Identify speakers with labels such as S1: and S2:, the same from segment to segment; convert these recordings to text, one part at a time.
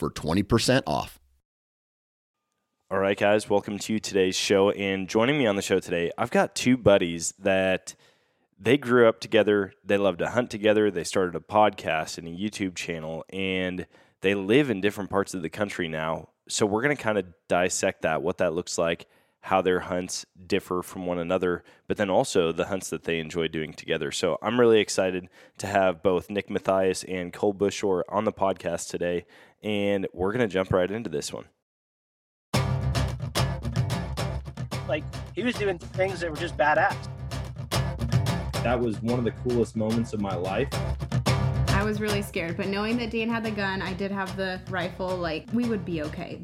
S1: for 20% off.
S2: All right, guys, welcome to today's show. And joining me on the show today, I've got two buddies that they grew up together. They love to hunt together. They started a podcast and a YouTube channel, and they live in different parts of the country now. So we're going to kind of dissect that, what that looks like, how their hunts differ from one another, but then also the hunts that they enjoy doing together. So I'm really excited to have both Nick Matthias and Cole Bushore on the podcast today, and we're going to jump right into this one.
S3: Like he was doing things that were just badass.
S4: That was one of the coolest moments of my life.
S5: I was really scared, but knowing that Dan had the gun, I did have the rifle, like we would be okay.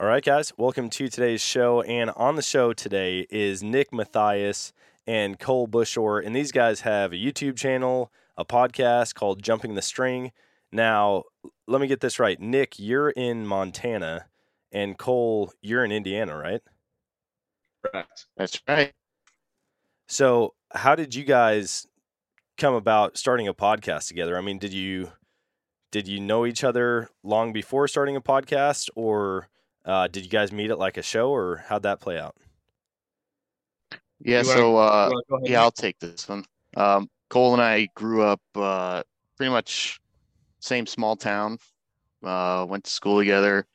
S2: All right, guys, welcome to today's show. And on the show today is Nick Matthias and Cole Bushore. And these guys have a YouTube channel, a podcast called Jumping the String. Now, let me get this right. Nick, you're in Montana, and Cole, you're in Indiana, right?
S6: Correct. That's right.
S2: So, how did you guys come about starting a podcast together? I mean, did you did you know each other long before starting a podcast, or uh, did you guys meet at like a show, or how'd that play out?
S6: Yeah,
S3: You
S6: so uh,
S3: wanna go ahead,
S6: yeah, I'll take this one. Um, Cole and I grew up uh, pretty much same small town. Uh, went to school together,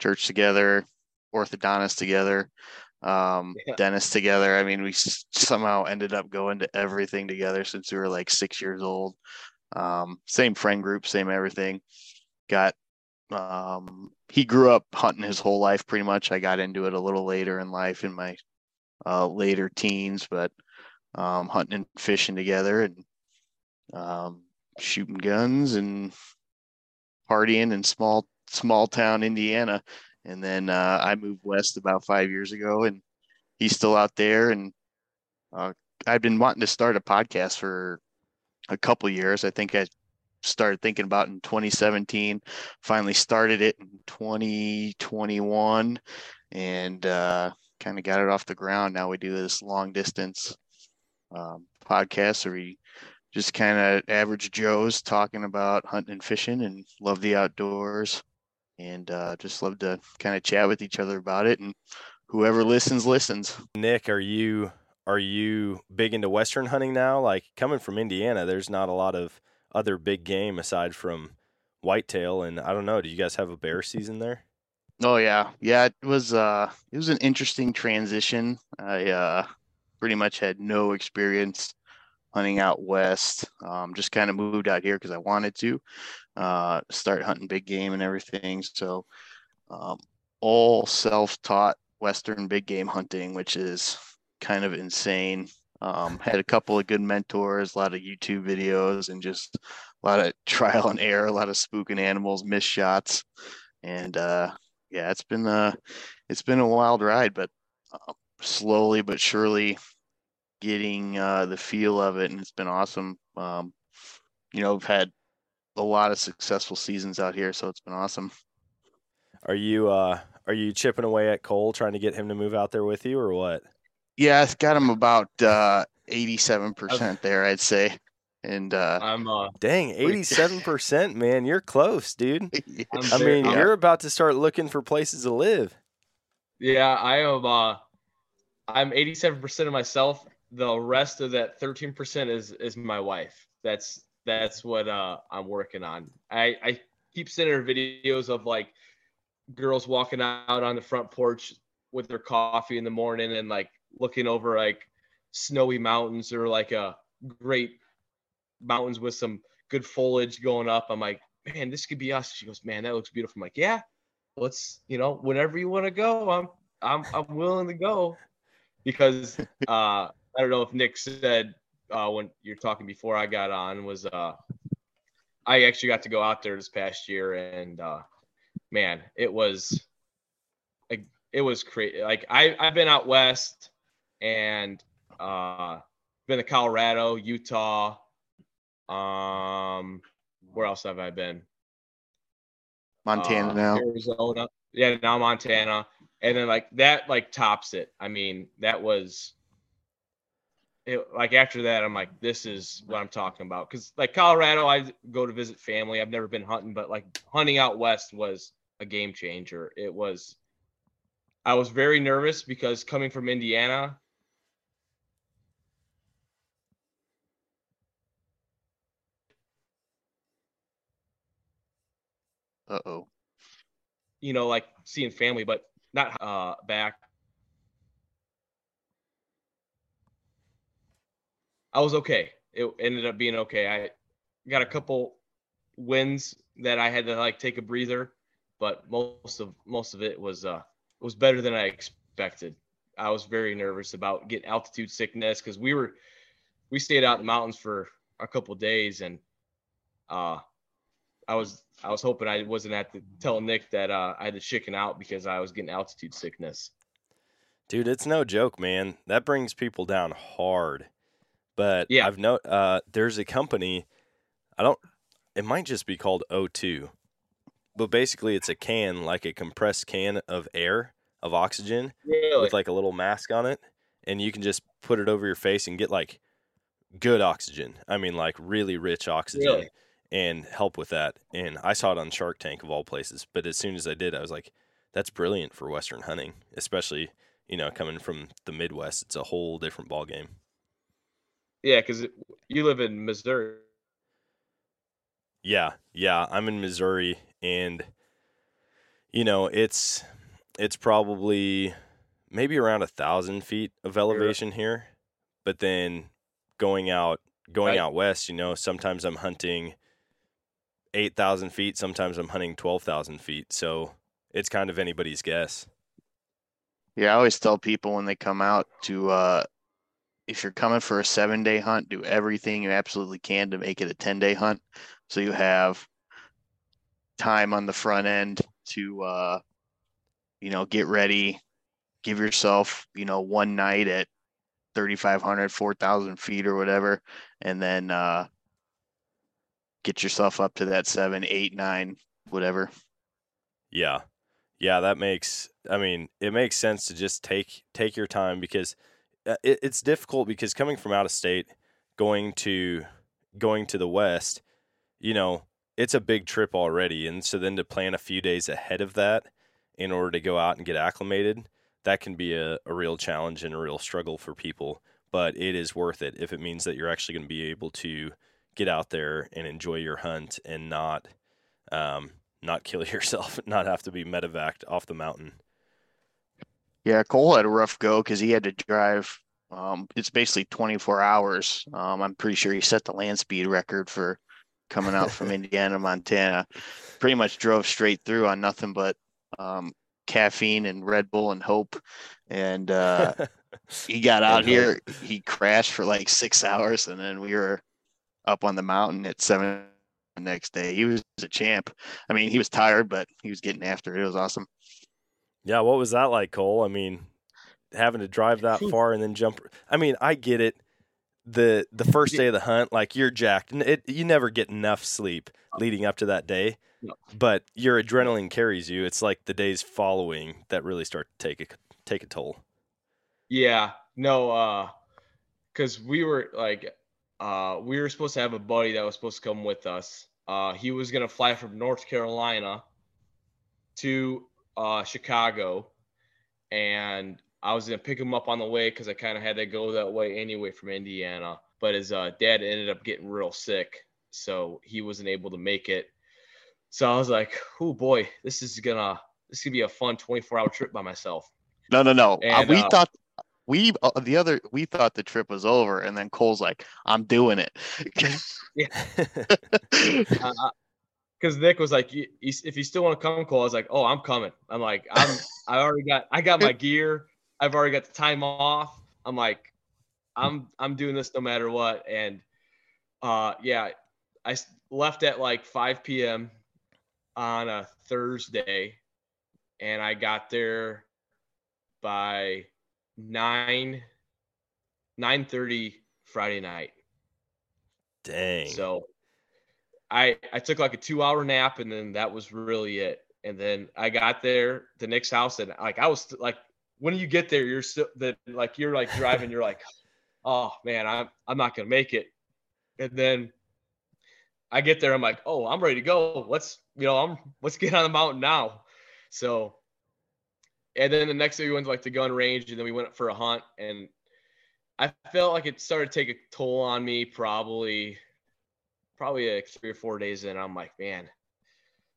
S6: church together, orthodontist together, um,
S3: Yeah.
S6: dentist together. I mean, we s- somehow ended up going to everything together since we were like six years old. Um, same friend group, same everything. Got um, he grew up hunting his whole life pretty much. I got into it a little later in life in my uh, later teens, but um, hunting and fishing together and um, shooting guns and partying in small small town Indiana. And then uh, I moved west about five years ago, and he's still out there. And uh, I've been wanting to start a podcast for a couple years. I think I started thinking about in 2017. Finally started it in 2021, and uh, kind of got it off the ground. Now we do this long distance um, podcast where we just kind of average Joes talking about hunting and fishing and love the outdoors and uh, just love to kind of chat with each other about it. And whoever listens, listens.
S2: Nick, are you are you big into western hunting now? Like coming from Indiana, there's not a lot of other big game aside from whitetail. And I don't know, do you guys have a bear season there?
S6: Oh yeah, yeah. It was uh, it was an interesting transition. I uh, pretty much had no experience hunting out west. Um, just kind of moved out here because I wanted to uh, start hunting big game and everything. So um, all self-taught western big game hunting, which is kind of insane. Um, had a couple of good mentors, a lot of YouTube videos, and just a lot of trial and error, a lot of spooking animals, missed shots, and uh, yeah, it's been uh it's been a wild ride, but uh, slowly but surely getting uh, the feel of it, and it's been awesome. Um, you know, I've had a lot of successful seasons out here, so it's been awesome.
S2: Are you uh are you chipping away at Cole trying to get him to move out there with you or what?
S6: Yeah, I've got him about uh, 87% there, I'd say. And uh,
S4: I'm uh
S2: Dang, 87%, man. You're close, dude.
S4: I'm
S2: I
S4: very-
S2: mean,
S6: Yeah.
S2: you're about to start looking for places to live.
S4: yeah, I am uh I'm 87% of myself. The rest of that 13% is is my wife. That's that's what uh I'm working on. I I keep sending her videos of like girls walking out on the front porch with their coffee in the morning and like looking over like snowy mountains or like a great mountains with some good foliage going up. I'm like, man, this could be us. She goes, man, that looks beautiful. I'm like, yeah, let's, you know, whenever you want to go, I'm, I'm, I'm willing to go because uh, I don't know if Nick said uh, when you're talking before I got on was uh, I actually got to go out there this past year, and uh, man, it was like it was crazy. Like I I've been out west and uh, been to Colorado, Utah. Um, where else have I been?
S6: Montana
S4: uh,
S6: now.
S4: Arizona. Yeah, now Montana. And then like that like tops it. I mean, that was it, like after that, I'm like, this is what I'm talking about. Cause like Colorado, I go to visit family. I've never been hunting, but like hunting out west was a game changer. It was I was very nervous because coming from Indiana,
S6: Uh oh.
S4: you know, like seeing family, but not uh back. I was okay. It ended up being okay. I got a couple wins that I had to like take a breather, but most of most of it was uh was better than I expected. I was very nervous about getting altitude sickness because we were we stayed out in the mountains for a couple days and uh I was I was hoping I wasn't at to tell Nick that uh, I had to chicken out because I was getting altitude sickness.
S2: Dude, it's no joke, man. That brings people down hard. But
S4: Yeah.
S2: I've no uh there's a company I don't it might just be called O2. But basically it's a can like a compressed can of air of oxygen
S4: Really?
S2: with like a little mask on it and you can just put it over your face and get like good oxygen. I mean like really rich oxygen
S4: Really?
S2: And help with that. And I saw it on Shark Tank of all places, but as soon as I did I was like that's brilliant for western hunting, especially, you know, coming from the Midwest. It's a whole different ball game.
S4: Yeah, because you live in Missouri.
S2: Yeah, yeah. I'm in Missouri, and you know it's it's probably maybe around a thousand feet of elevation here, but then going out going
S4: Right.
S2: out west, you know, sometimes I'm hunting eight thousand feet, sometimes I'm hunting twelve thousand feet. So it's kind of anybody's guess.
S6: Yeah, I always tell people when they come out to uh if you're coming for a seven day hunt, do everything you absolutely can to make it a 10 day hunt. So you have time on the front end to uh you know get ready, give yourself, you know, one night at 3,500, 4,000 feet or whatever, and then uh get yourself up to that seven, eight, nine, whatever.
S2: Yeah. Yeah, that makes I mean, it makes sense to just take take your time because uh, it, it's difficult because coming from out of state going to going to the west, you know, it's a big trip already and so then to plan a few days ahead of that in order to go out and get acclimated, that can be a, a real challenge and a real struggle for people, but it is worth it if it means that you're actually going to be able to get out there and enjoy your hunt and not um, not kill yourself, not have to be medevaced off the mountain.
S6: Yeah, Cole had a rough go because he had to drive. Um, it's basically 24 hours. Um, I'm pretty sure he set the land speed record for coming out from Indiana, Montana. Pretty much drove straight through on nothing but um, caffeine and Red Bull and hope. And uh, he got out here. He crashed for like six hours, and then we were up on the mountain at seven the next day. He was a champ. I mean, he was tired, but he was getting after it. It was awesome.
S2: yeah, what was that like, Cole? I mean, having to drive that far and then jump. I mean, I get it. the The first day of the hunt, like you're jacked, it you never get enough sleep leading up to that day. But your adrenaline carries you. It's like the days following that really start to take a take a toll.
S4: Yeah, no, uh, because we were like, uh, we were supposed to have a buddy that was supposed to come with us. Uh, he was gonna fly from North Carolina to uh, Chicago, and I was gonna pick him up on the way because I kind of had to go that way anyway from Indiana. But his uh, dad ended up getting real sick, so he wasn't able to make it. So I was like, "Oh boy, this is gonna this is gonna be a fun 24 hour trip by myself."
S6: No, no, no. Uh,
S4: And,
S6: we
S4: uh,
S6: thought we uh, the other we thought the trip was over, and then Cole's like, "I'm doing it."
S4: because Nick was like, "You- you- if you still want to come, Cole, I was like, oh, I'm coming. I'm like, I'm, I already got, I got my gear. I've already got the time off. I'm like, I'm I'm doing this no matter what. And uh, yeah, I left at like 5 p.m. on a Thursday, and I got there by nine nine thirty Friday night.
S2: Dang.
S4: So I I took like a two hour nap and then that was really it. And then I got there the next house and like I was like when you get there you're still that like you're like driving you're like oh man I'm I'm not gonna make it. And then I get there I'm like oh I'm ready to go. Let's you know I'm let's get on the mountain now. So and then the next day we went to like the gun range and then we went for a hunt and I felt like it started to take a toll on me probably probably like three or four days in. I'm like, man,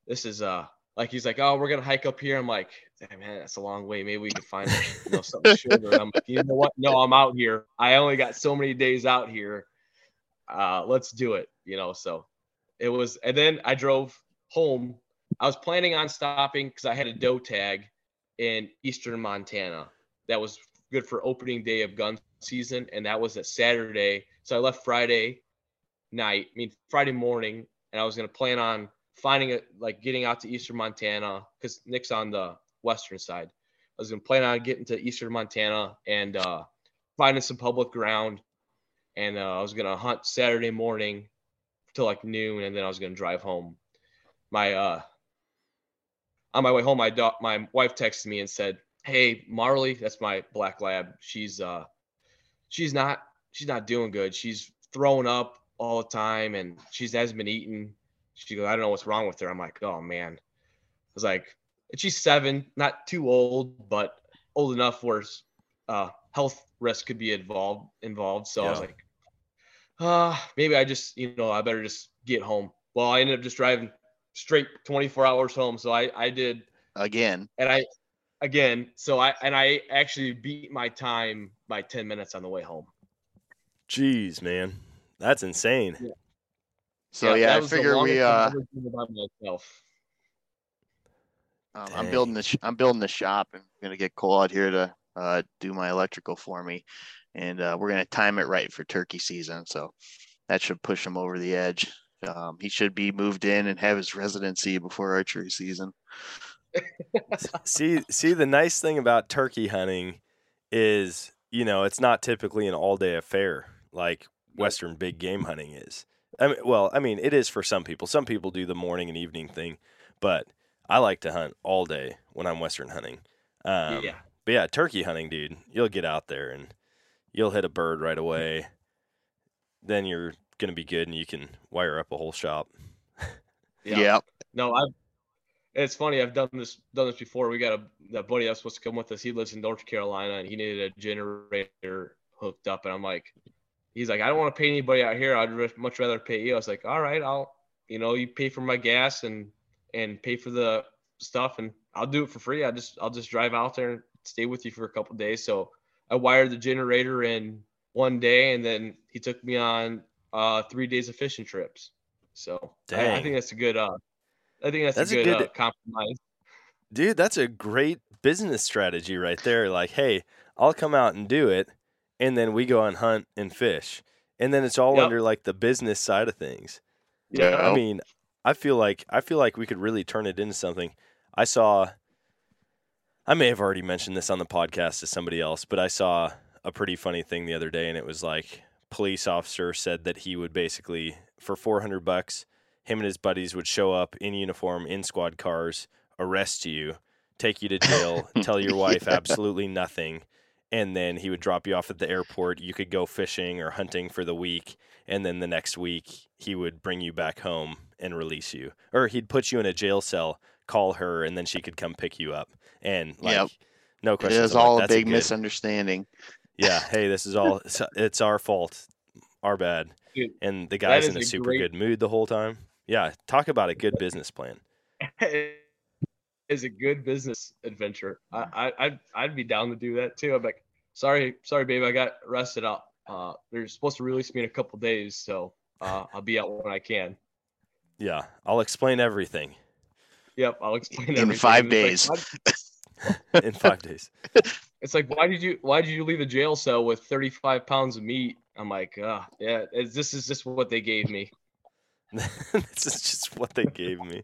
S4: this is uh like he's like, oh, we're gonna hike up here. I'm like, damn man, that's a long way. Maybe we can find you know something shorter. I'm like, you know what? No, I'm out here. I only got so many days out here. Uh, let's do it. You know, so it was, and then I drove home. I was planning on stopping because I had a doe tag in eastern Montana that was good for opening day of gun season, and that was a Saturday. So I left Friday night, I mean Friday morning, and I was gonna plan on finding it like getting out to eastern Montana because Nick's on the western side. I was gonna plan on getting to eastern Montana and uh, finding some public ground, and uh, I was gonna hunt Saturday morning till like noon, and then I was gonna drive home. My uh, on my way home, my do- my wife texted me and said, "Hey, Marley, that's my black lab. She's uh, she's not she's not doing good. She's throwing up all the time, and she hasn't been eating. She goes, I don't know what's wrong with her. I'm like, oh man. I was like, she's seven, not too old, but old enough where uh, health risk could be involved involved. So I was like, uh, maybe I just, you know, I better just get home. Well, I ended up just driving straight 24 hours home. So I, I did,
S6: Again,
S4: and I, again, so I, and I actually beat my time by 10 minutes on the way home.
S2: Jeez, man. That's insane.
S6: so yeah,
S4: that
S6: I figure we. Uh
S4: ever been by myself.
S6: Um, I'm building
S2: Dang.
S6: the sh- I'm building the shop and I'm gonna get Cole out here to uh, do my electrical for me, and uh, we're gonna time it right for turkey season. So that should push them over the edge. Um, he should be moved in and have his residency before archery season.
S2: see see the nice thing about turkey hunting is you know it's not typically an all day affair like western big game hunting is. I mean well i mean it is for some people. Some people do the morning and evening thing but i like to hunt all day when i'm western hunting. Um,
S4: yeah.
S2: but yeah turkey hunting dude you'll get out there and you'll hit a bird right away. Then you're gonna be good and you can wire up a whole shop
S6: Yeah.
S4: No, I've. It's funny. I've done this done this before. We got a, a buddy that was supposed to come with us. He lives in North Carolina, and he needed a generator hooked up. And I'm like, he's like, I don't want to pay anybody out here. I'd much rather pay you. I was like, all right, I'll, you know, you pay for my gas and and pay for the stuff, and I'll do it for free. I just I'll just drive out there and stay with you for a couple days. So I wired the generator in one day, and then he took me on uh, three days of fishing trips. So I, I think that's a good. Uh, I think that's,
S2: That's a
S4: a good,
S2: good-
S4: uh, compromise.
S2: Dude, that's a great business strategy right there. Like, hey, I'll come out and do it, and then we go and hunt and fish. And then it's all
S4: Yep.
S2: under like the business side of things.
S6: Yeah.
S2: I mean, I feel like I feel like we could really turn it into something. I saw I may have already mentioned this on the podcast to somebody else, but I saw a pretty funny thing the other day and it was like police officer said that he would basically for 400 bucks him and his buddies would show up in uniform in squad cars, arrest you, take you to jail, tell your wife
S6: Yeah.
S2: absolutely nothing, and then he would drop you off at the airport. You could go fishing or hunting for the week, and then the next week he would bring you back home and release you, or he'd put you in a jail cell, call her, and then she could come pick you up. And like,
S6: Yep.
S2: no
S6: It
S2: question.
S6: is all a big misunderstanding.
S2: Yeah, hey, this is all it's, it's our fault, our bad.
S4: Dude,
S2: and the guy's in a
S4: a
S2: super
S4: great-
S2: good mood the whole time. Yeah, talk about a good business plan.
S4: is a good business adventure. I, I I'd, I'd be down to do that too. I'm like, sorry, sorry, babe, I got arrested out. Uh, they're supposed to release me in a couple days, so uh, I'll be out when I can.
S2: Yeah, I'll explain everything
S4: Yep, I'll explain everything.
S6: In
S4: everything.
S6: five days.
S4: like,
S2: in five days.
S4: it's like why did you why did you leave the jail cell with 35 pounds of meat? I'm like, uh, yeah, this is just what they gave me.
S2: this is just what they gave me.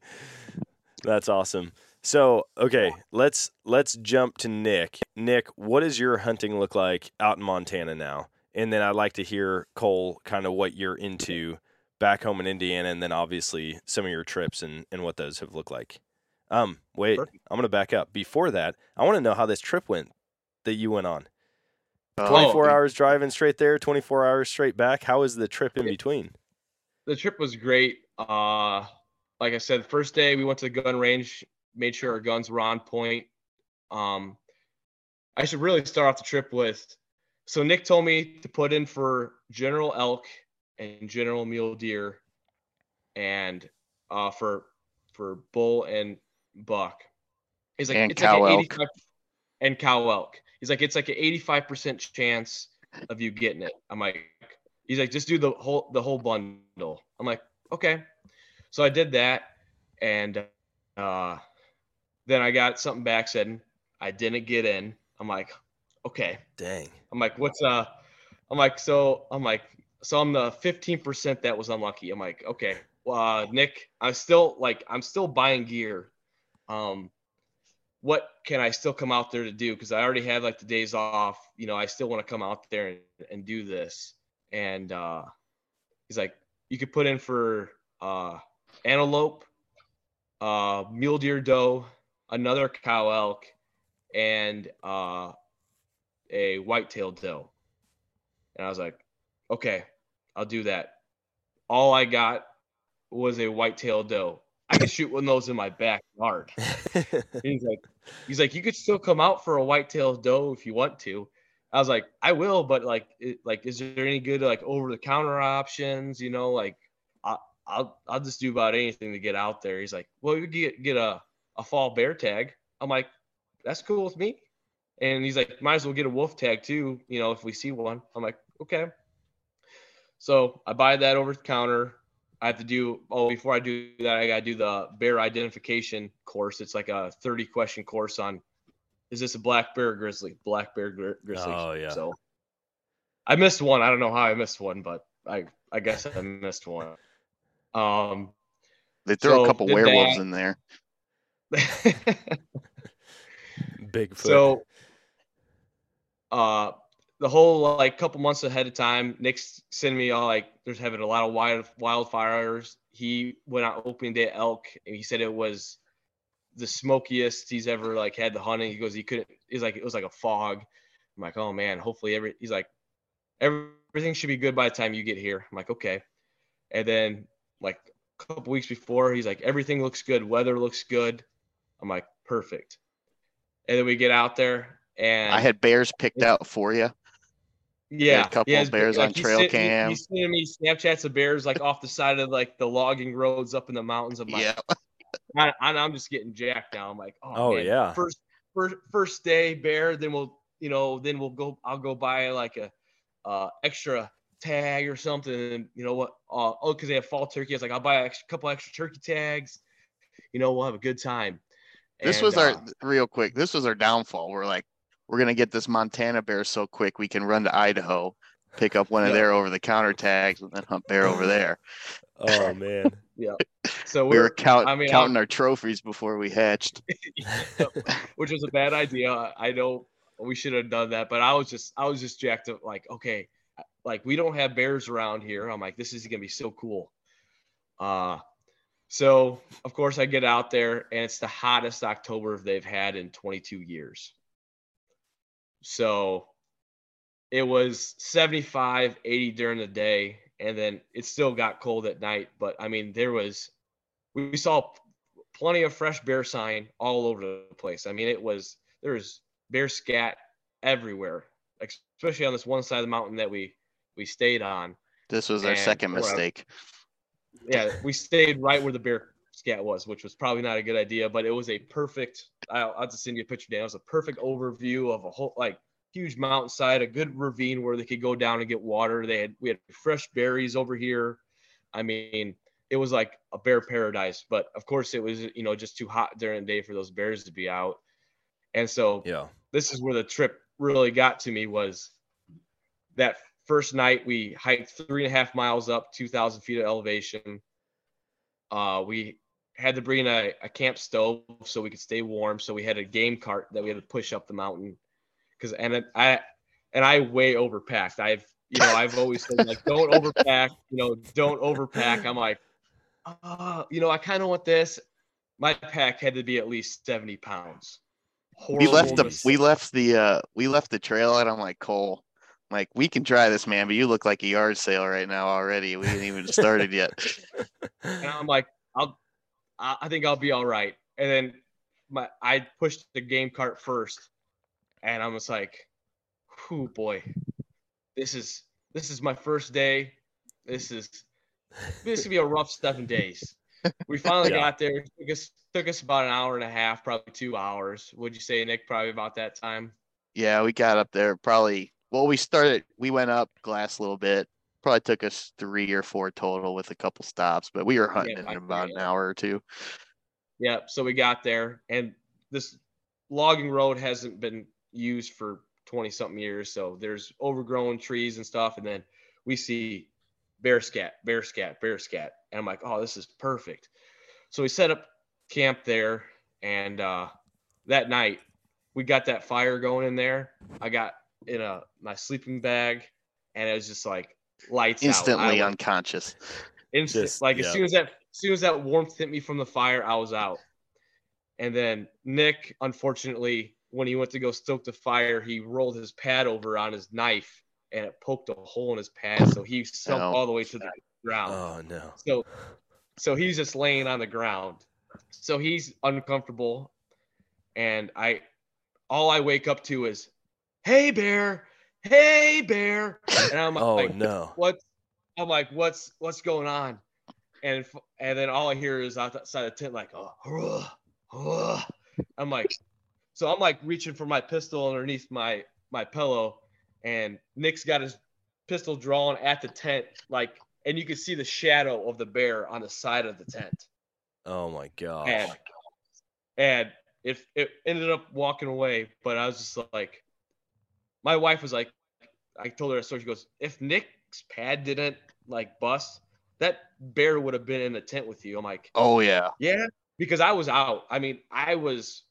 S2: That's awesome. So, okay, let's let's jump to Nick. Nick, what does your hunting look like out in Montana now? And then I'd like to hear Cole kind of what you're into back home in Indiana, and then obviously some of your trips and, and what those have looked like. Um, wait. I'm gonna back up. Before that, I want to know how this trip went that you went on.
S6: Uh,
S2: 24 hours driving straight there, 24 hours straight back. How was the trip in between?
S4: the trip was great. Uh, like I said, first day we went to the gun range, made sure our guns were on point. Um, I should really start off the trip with. So Nick told me to put in for general elk and general mule deer, and uh, for for bull and buck. He's like
S6: And
S4: it's
S6: cow
S4: like an
S6: elk.
S4: 85 and cow elk. He's like it's like an 85% chance of you getting it. I'm like, he's like, just do the whole the whole bundle. I'm like, okay. So I did that, and uh, then I got something back said I didn't get in. I'm like, okay.
S2: Dang.
S4: I'm like, what's uh? I'm like, so I'm like, so I'm the 15% that was unlucky. I'm like, okay, well, uh, Nick, I'm still like, I'm still buying gear. Um, what can I still come out there to do? Because I already had like the days off. You know, I still want to come out there and, and do this. And uh, he's like, you could put in for uh, antelope, uh, mule deer doe, another cow elk, and uh, a whitetail doe. And I was like, okay, I'll do that. All I got was a whitetail doe. I could shoot one of those in my backyard. he's like, he's like, you could still come out for a whitetail doe if you want to. I was like, I will, but like, it, like, is there any good like over the counter options? You know, like, I, I'll I'll just do about anything to get out there. He's like, well, you could get get a a fall bear tag. I'm like, that's cool with me. And he's like, might as well get a wolf tag too, you know, if we see one. I'm like, okay. So I buy that over the counter. I have to do oh before I do that, I gotta do the bear identification course. It's like a 30 question course on is this a black bear or grizzly? Black bear gri- grizzly.
S2: Oh, yeah.
S4: So I missed one. I don't know how I missed one, but I I guess I missed one. Um
S6: They throw
S4: So,
S6: a couple werewolves
S4: that.
S6: in there.
S2: Bigfoot.
S4: So, uh, the whole like couple months ahead of time, Nick's sending me all like there's having a lot of wild wildfires. He went out opening day elk, and he said it was the smokiest he's ever like had the hunting. He goes, he couldn't. He's like it was like a fog. I'm like, oh man, hopefully every. He's like, everything should be good by the time you get here. I'm like, okay. And then like a couple weeks before, he's like, everything looks good. Weather looks good. I'm like, perfect. And then we get out there, and
S6: I had bears picked out for you.
S4: Yeah,
S6: a couple
S4: yeah,
S6: of bears on trail
S4: sent-
S6: cam.
S4: he's sending me Snapchats of bears like off the side of like the logging roads up in the mountains. I'm like,
S6: Yeah.
S4: I, I- I'm just getting jacked now. I'm like, oh,
S2: Oh,
S4: man,
S2: yeah.
S4: First, first, first day bear. Then we'll, you know, then we'll go. I'll go buy like a uh, extra tag or something. And you know what? Uh, oh, because they have fall turkey. I was like, I'll buy a extra, couple extra turkey tags. You know, we'll have a good time.
S6: This
S4: And,
S6: was our
S4: uh,
S6: real quick. This was our downfall. We're like, we're gonna get this Montana bear so quick we can run to Idaho, pick up one of their over the counter tags, and then hunt bear over there.
S2: oh man. Yeah.
S4: So
S6: We were
S4: we're,
S6: count,
S4: I mean,
S6: counting our trophies before we hatched.
S4: which was a bad idea. I know we should have done that, but I was just I was just jacked up like, okay, like we don't have bears around here. I'm like, this is gonna be so cool. Uh so of course I get out there and it's the hottest October they've had in 22 years. So it was 75, 80 during the day, and then it still got cold at night. But I mean, there was we saw plenty of fresh bear sign all over the place. I mean, it was there was bear scat everywhere, especially on this one side of the mountain that we we stayed on.
S6: This was our second mistake.
S4: Yeah, we stayed right where the bear scat was, which was probably not a good idea, but it was a perfect. I'll, I'll just send you a picture, Dan. It was a perfect overview of a whole like huge mountainside, a good ravine where they could go down and get water. They had we had fresh berries over here. I mean, it was like a bear paradise, but of course it was you know just too hot during the day for those bears to be out. And so
S2: Yeah.
S4: this is where the trip really got to me was that first night we hiked three and a half miles up, 2,000 feet of elevation. Uh, we had to bring a, a camp stove so we could stay warm. So we had a game cart that we had to push up the mountain. Cause and it, I and I way overpacked. I've you know I've always said like don't overpack. You know don't overpack. I'm like, uh, you know I kind of want this. My pack had to be at least 70 pounds.
S6: we left the
S4: mistake.
S6: we left the uh we left the trail and I'm like Cole, I'm like we can try this man, but you look like a yard sale right now already. We ain't even started yet.
S4: and I'm like, I'll, I I think I'll be all right. And then my, I pushed the game cart first, and I was like, "Whoo, boy, this is this is my first day. This is this could be a rough seven days." We finally
S2: Yeah.
S4: got there. Took us took us about an hour and a half, probably two hours. Would you say, Nick? Probably about that time.
S6: Yeah, we got up there probably well we started we went up glass a little bit. Probably took us three or four total with a couple stops, but we were hunting
S4: I
S6: in about an hour or two.
S4: Yeah, so we got there, and this logging road hasn't been used for 20 something years. So there's overgrown trees and stuff. And then we see bear scat, bear scat, bear scat. And I'm like, oh, this is perfect. So we set up camp there. And uh, that night, we got that fire going in there. I got in a my sleeping bag, and it was just like lights
S6: Instantly
S4: was-
S6: unconscious.
S4: instant
S2: Just-
S4: like as soon as that as soon as that warmth hit me from the fire i was out. And then nick unfortunately when he went to go stoke the fire he rolled his pad over on his knife and it poked a hole in his pad. So he sunk
S6: Oh.
S4: all the way to the ground.
S2: Oh no.
S4: so so he's just laying on the ground. So he's uncomfortable. And i all i wake up to is hey bear hey bear and i'm
S2: Oh
S4: like
S2: no.
S4: what I'm like, what's what's going on? And and then all I hear is outside the tent, like, oh, "Hurrah, hurrah." I'm like, so I'm like reaching for my pistol underneath my my pillow, and Nick's got his pistol drawn at the tent, like, and you can see the shadow of the bear on the side of the tent,
S2: Oh my god.
S4: and and it it ended up walking away, but I was just like, my wife was like, I told her a story. She goes, if Nick's pad didn't like bust, that bear would have been in the tent with you. I'm like,
S6: Oh yeah.
S4: yeah, because I was out. I mean, I was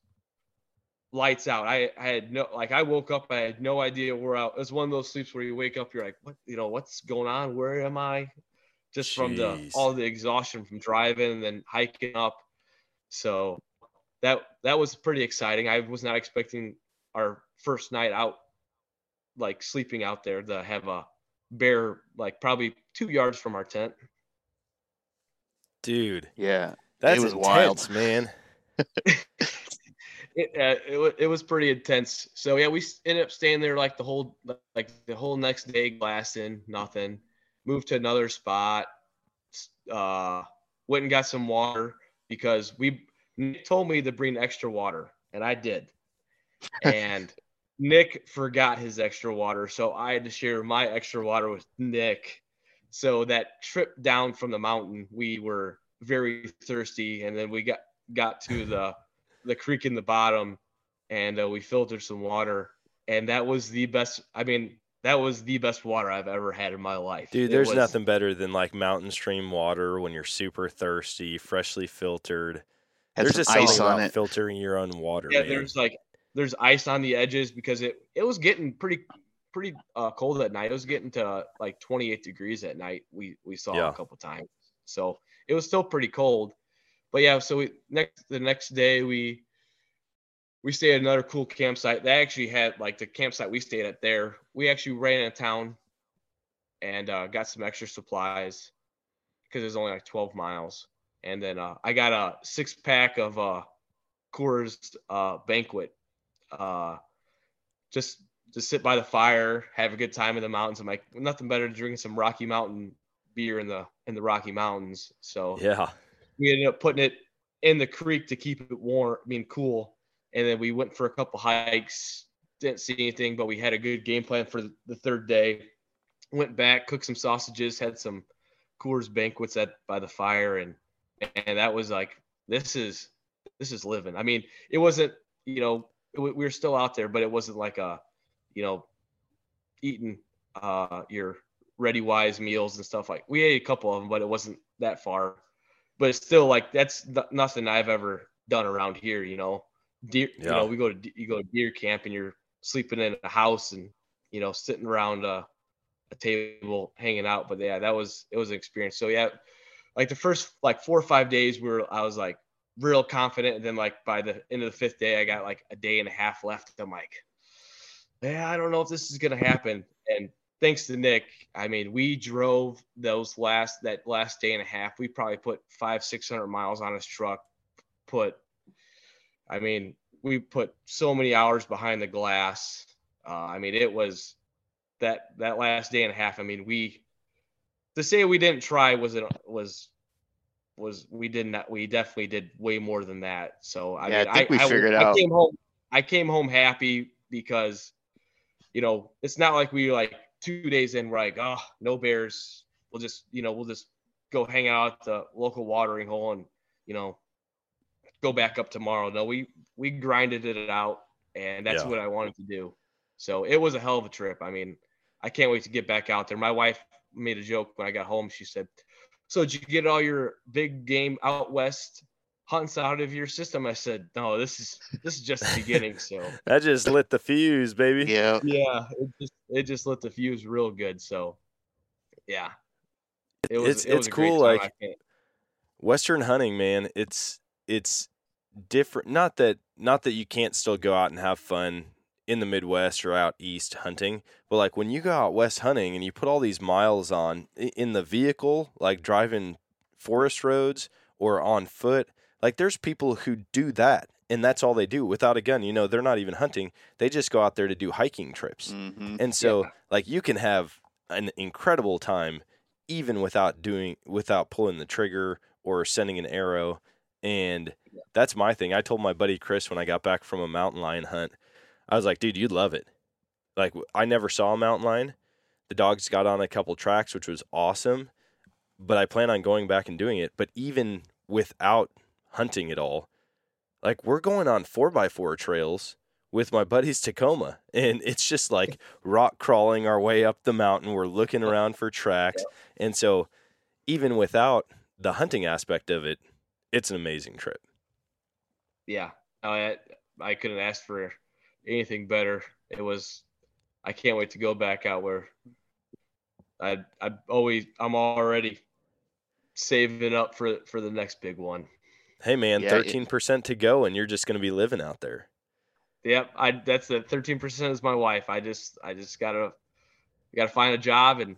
S4: lights out. I, I had no like I woke up, I had no idea where I it was one of those sleeps where you wake up, you're like, what you know, what's going on? Where am I? Just from the all the exhaustion from driving and then hiking up. So that that was pretty exciting. I was not expecting our first night out like sleeping out there to have a bear like probably two yards from our tent.
S2: Dude,
S6: Yeah.
S2: that
S6: was
S2: intense,
S6: wild.
S2: man.
S4: it, uh, it, it was pretty intense. So yeah, we ended up staying there like the whole like the whole next day, glassing, nothing. Moved to another spot. Uh, went and got some water because we Nick told me to bring extra water, and I did. And Nick forgot his extra water, so I had to share my extra water with Nick. So that trip down from the mountain, we were very thirsty, and then we got got to the the creek in the bottom and uh, we filtered some water and that was the best i mean that was the best water i've ever had in my life
S2: Dude, there's
S4: was-
S2: nothing better than like mountain stream water when you're super thirsty, freshly filtered. There's
S6: some
S2: just something
S6: ice on
S2: about
S6: it.
S2: filtering your own water.
S4: yeah
S2: man.
S4: there's like there's ice on the edges because it it was getting pretty pretty uh, cold at night it was getting to like 28 degrees at night we we saw
S2: Yeah.
S4: a couple times so it was still pretty cold but yeah so we next the next day we we stayed at another cool campsite they actually had like the campsite we stayed at there we actually ran in town and uh, got some extra supplies because it was only like 12 miles and then uh, i got a six pack of uh Coors uh, banquet. Uh, just to sit by the fire, have a good time in the mountains. I'm like, nothing better than drinking some Rocky Mountain beer in the in the Rocky Mountains. So
S2: yeah.
S4: we ended up putting it in the creek to keep it warm, I mean cool. And then we went for a couple hikes. Didn't see anything, but we had a good game plan for the third day. Went back, cooked some sausages, had some Coors banquets at by the fire, and and that was like this is this is living. I mean, it wasn't you know we we were still out there, but it wasn't like a you know, eating uh, your ReadyWise meals and stuff like we ate a couple of them, but it wasn't that far. But it's still like that's nothing I've ever done around here. You know, deer. Yeah. You know, we go to you go to deer camp and you're sleeping in a house and you know sitting around a, a table hanging out. But yeah, that was it was an experience. So yeah, like the first like four or five days, we were I was like real confident, and then like by the end of the fifth day, I got like a day and a half left. I'm like, yeah, I don't know if this is gonna happen. And thanks to Nick, I mean, we drove those last that last day and a half. We probably put five, six hundred miles on his truck. Put, I mean, we put so many hours behind the glass. Uh, I mean, it was that that last day and a half. I mean, we to say we didn't try was it was was we did not we definitely did way more than that. So I
S6: yeah,
S4: mean,
S6: I think we
S4: I,
S6: figured
S4: I,
S6: out.
S4: I came home. I came home happy because, you know, it's not like we like two days in, we're like, oh, no bears. We'll just, you know, we'll just go hang out at the local watering hole and, you know, go back up tomorrow. No, we we grinded it out, and that's yeah. what I wanted to do. So it was a hell of a trip. I mean, I can't wait to get back out there. My wife made a joke when I got home. She said, "So did you get all your big game out west hunts out of your system?" I said, "No, this is this is just the beginning." So
S2: that just lit the fuse, baby.
S6: Yeah,
S4: yeah, it just it just lit the fuse real good. So yeah,
S2: it was, it's it was it's cool. Like Western hunting, man. It's it's different. Not that not that you can't still go out and have fun in the Midwest or out east hunting, but like when you go out west hunting and you put all these miles on in the vehicle, like driving forest roads or on foot, like there's people who do that and that's all they do without a gun. You know, they're not even hunting; they just go out there to do hiking trips. Mm-hmm. And so, yeah. like, you can have an incredible time even without doing without pulling the trigger or sending an arrow. And that's my thing. I told my buddy Chris when I got back from a mountain lion hunt, I was like, dude, you'd love it. Like, I never saw a mountain lion. The dogs got on a couple tracks, which was awesome. But I plan on going back and doing it. But even without hunting at all, like, we're going on four by four trails with my buddies Tacoma. And it's just like rock crawling our way up the mountain. We're looking around for tracks. And so, even without the hunting aspect of it, it's an amazing trip.
S4: Yeah, I I couldn't ask for anything better. It was. I can't wait to go back out where. I I always I'm already saving up for for the next big one.
S2: Hey man, thirteen yeah, percent to go, and you're just going to be living out there.
S4: Yep, I that's the thirteen percent is my wife. I just I just gotta gotta find a job, and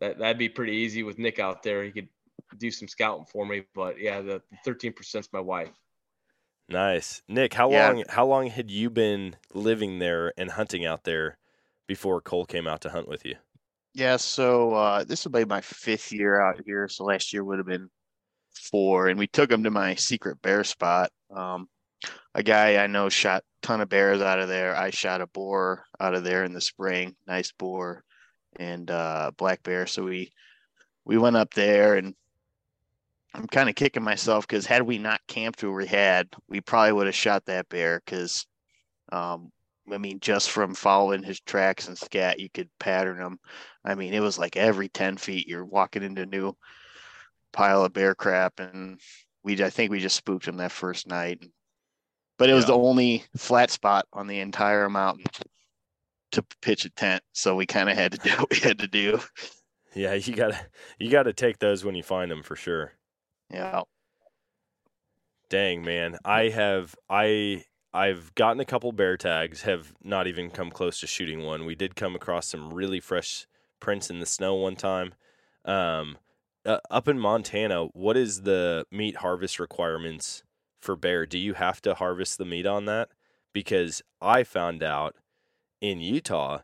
S4: that that'd be pretty easy with Nick out there. He could do some scouting for me. But yeah, the thirteen percent is my wife.
S2: Nice, Nick. How yeah. long? How long had you been living there and hunting out there before Cole came out to hunt with you?
S6: Yeah, so uh, this will be my fifth year out here. So last year would have been four, and we took him to my secret bear spot. Um, a guy I know shot a ton of bears out of there. I shot a boar out of there in the spring, nice boar, and uh, black bear. So we we went up there and I'm kind of kicking myself because had we not camped where we had, we probably would have shot that bear. Because, um, I mean, just from following his tracks and scat, you could pattern him. I mean, it was like every ten feet you're walking into a new pile of bear crap, and we I think we just spooked him that first night. But it was yeah. the only flat spot on the entire mountain to pitch a tent, so we kind of had to do what we had to do.
S2: Yeah, you gotta you gotta take those when you find them for sure.
S6: Yeah.
S2: Dang man, I have I I've gotten a couple bear tags, have not even come close to shooting one. We did come across some really fresh prints in the snow one time. Um, uh, up in Montana, what is the meat harvest requirements for bear? Do you have to harvest the meat on that? Because I found out in Utah,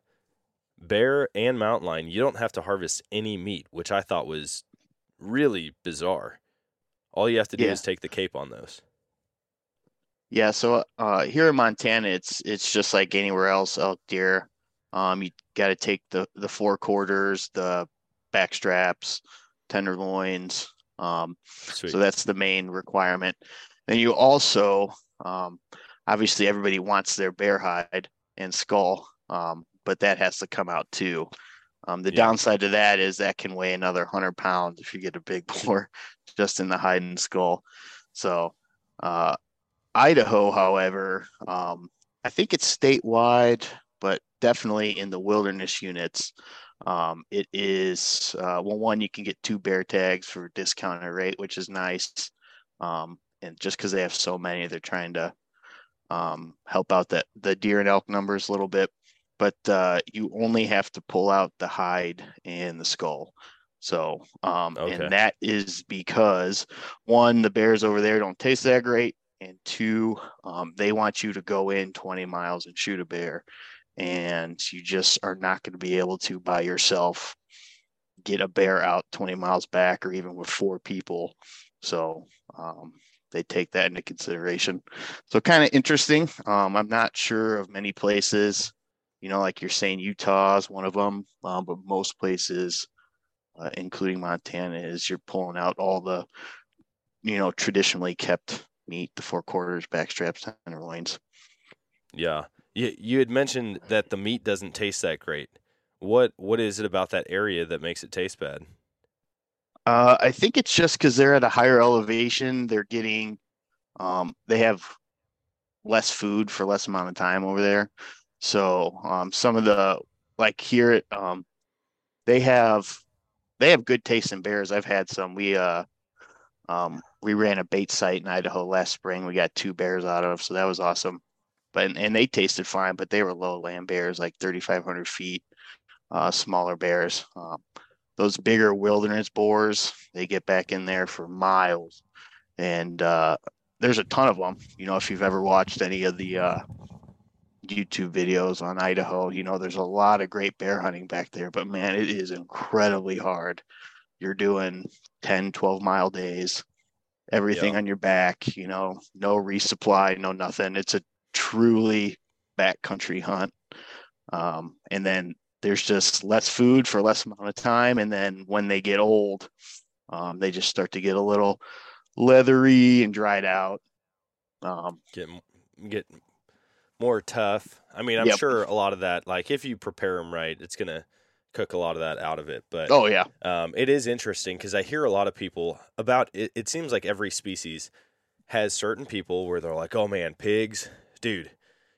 S2: bear and mountain lion, you don't have to harvest any meat, which I thought was really bizarre. All you have to do yeah. is take the cape on those.
S6: Yeah, so uh, here in Montana, it's it's just like anywhere else elk deer. Um, you got to take the the four quarters, the back straps, tenderloins. Um, so that's the main requirement. Then you also, um, obviously, everybody wants their bear hide and skull. um, but that has to come out too. Um, the
S2: Yeah.
S6: downside to that is that can weigh another hundred pounds if you get a big boar just in the hide and skull. So, uh, Idaho, however, um, I think it's statewide, but definitely in the wilderness units. Um, it is uh, well, one you can get two bear tags for a discounted rate, which is nice. Um, and just because they have so many, they're trying to um, help out that the deer and elk numbers a little bit. But uh, you only have to pull out the hide and the skull. So, um,
S2: Okay.
S6: and that is because one, the bears over there don't taste that great, and two, um, they want you to go in 20 miles and shoot a bear, and you just are not going to be able to by yourself get a bear out 20 miles back or even with four people. So, um, they take that into consideration. So, kind of interesting. Um, I'm not sure of many places, you know, like you're saying, Utah is one of them, um, but most places, uh, including Montana, is you're pulling out all the, you know, traditionally kept meat, the four quarters, backstraps, tenderloins.
S2: Yeah. You, you had mentioned that the meat doesn't taste that great. What what is it about that area that makes it taste bad?
S6: Uh, I think it's just because they're at a higher elevation. They're getting, um, they have less food for less amount of time over there. So um, some of the like here, at, um, they have they have good tasting bears. I've had some. We uh, um, we ran a bait site in Idaho last spring. We got two bears out of, so that was awesome. But and they tasted fine, but they were low land bears, like 3,500 feet, uh, smaller bears. Um, those bigger wilderness boars, they get back in there for miles. And uh, there's a ton of them. You know, if you've ever watched any of the uh, YouTube videos on Idaho, you know, there's a lot of great bear hunting back there. But man, it is incredibly hard. You're doing 10, 12 mile days, everything
S2: Yeah.
S6: on your back, you know, no resupply, no nothing. It's a truly backcountry hunt. Um, and then there's just less food for less amount of time. And then when they get old, um, they just start to get a little leathery and dried out. Um,
S2: Get get more tough. I mean, I'm
S6: Yep.
S2: sure a lot of that, like if you prepare them right, it's gonna cook a lot of that out of it. But
S6: oh yeah,
S2: um, it is interesting because I hear a lot of people about it. It seems like every species has certain people where they're like, "Oh man, pigs, dude,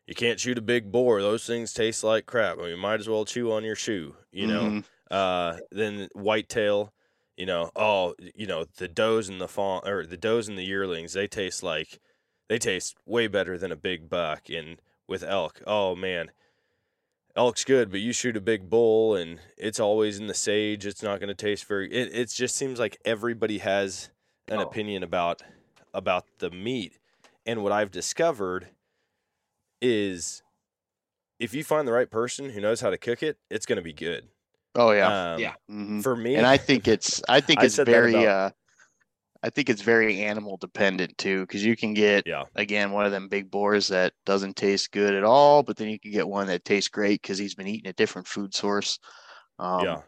S2: you can't shoot a big boar. Those things taste like crap. I mean, you might as well chew on your shoe." You know.
S6: Mhm.
S2: Uh, then whitetail, you know, oh, you know, the does and the fawn or the does and the yearlings, they taste like they taste way better than a big buck. And with elk, oh man, elk's good, but you shoot a big bull and it's always in the sage. It's not going to taste very. It it just seems like everybody has an
S4: Oh.
S2: opinion about about the meat. And what I've discovered is if you find the right person who knows how to cook it, it's going to be good.
S6: oh yeah.
S2: Um,
S4: Yeah.
S6: Mhm.
S2: For me,
S6: And I think it's I think
S2: I
S6: it's very
S2: about-
S6: uh I think it's very animal dependent too, because you can get
S2: yeah,
S6: again one of them big boars that doesn't taste good at all, but then you can get one that tastes great because he's been eating a different food source. Um,
S2: yeah,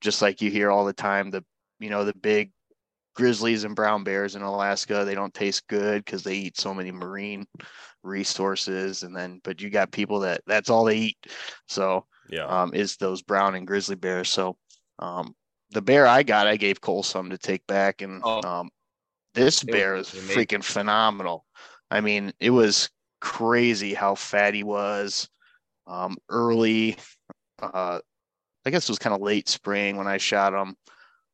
S6: just like you hear all the time, the you know the big grizzlies and brown bears in Alaska, they don't taste good because they eat so many marine resources, and then but you got people that that's all they eat. So
S2: yeah.
S6: um, is those brown and grizzly bears. So um, the bear I got, I gave Cole some to take back, and
S4: Oh.
S6: um, this
S4: It
S6: bear
S4: was
S6: is
S4: amazing.
S6: freaking phenomenal. I mean, it was crazy how fat he was. Um, early, uh, I guess it was kind of late spring when I shot him.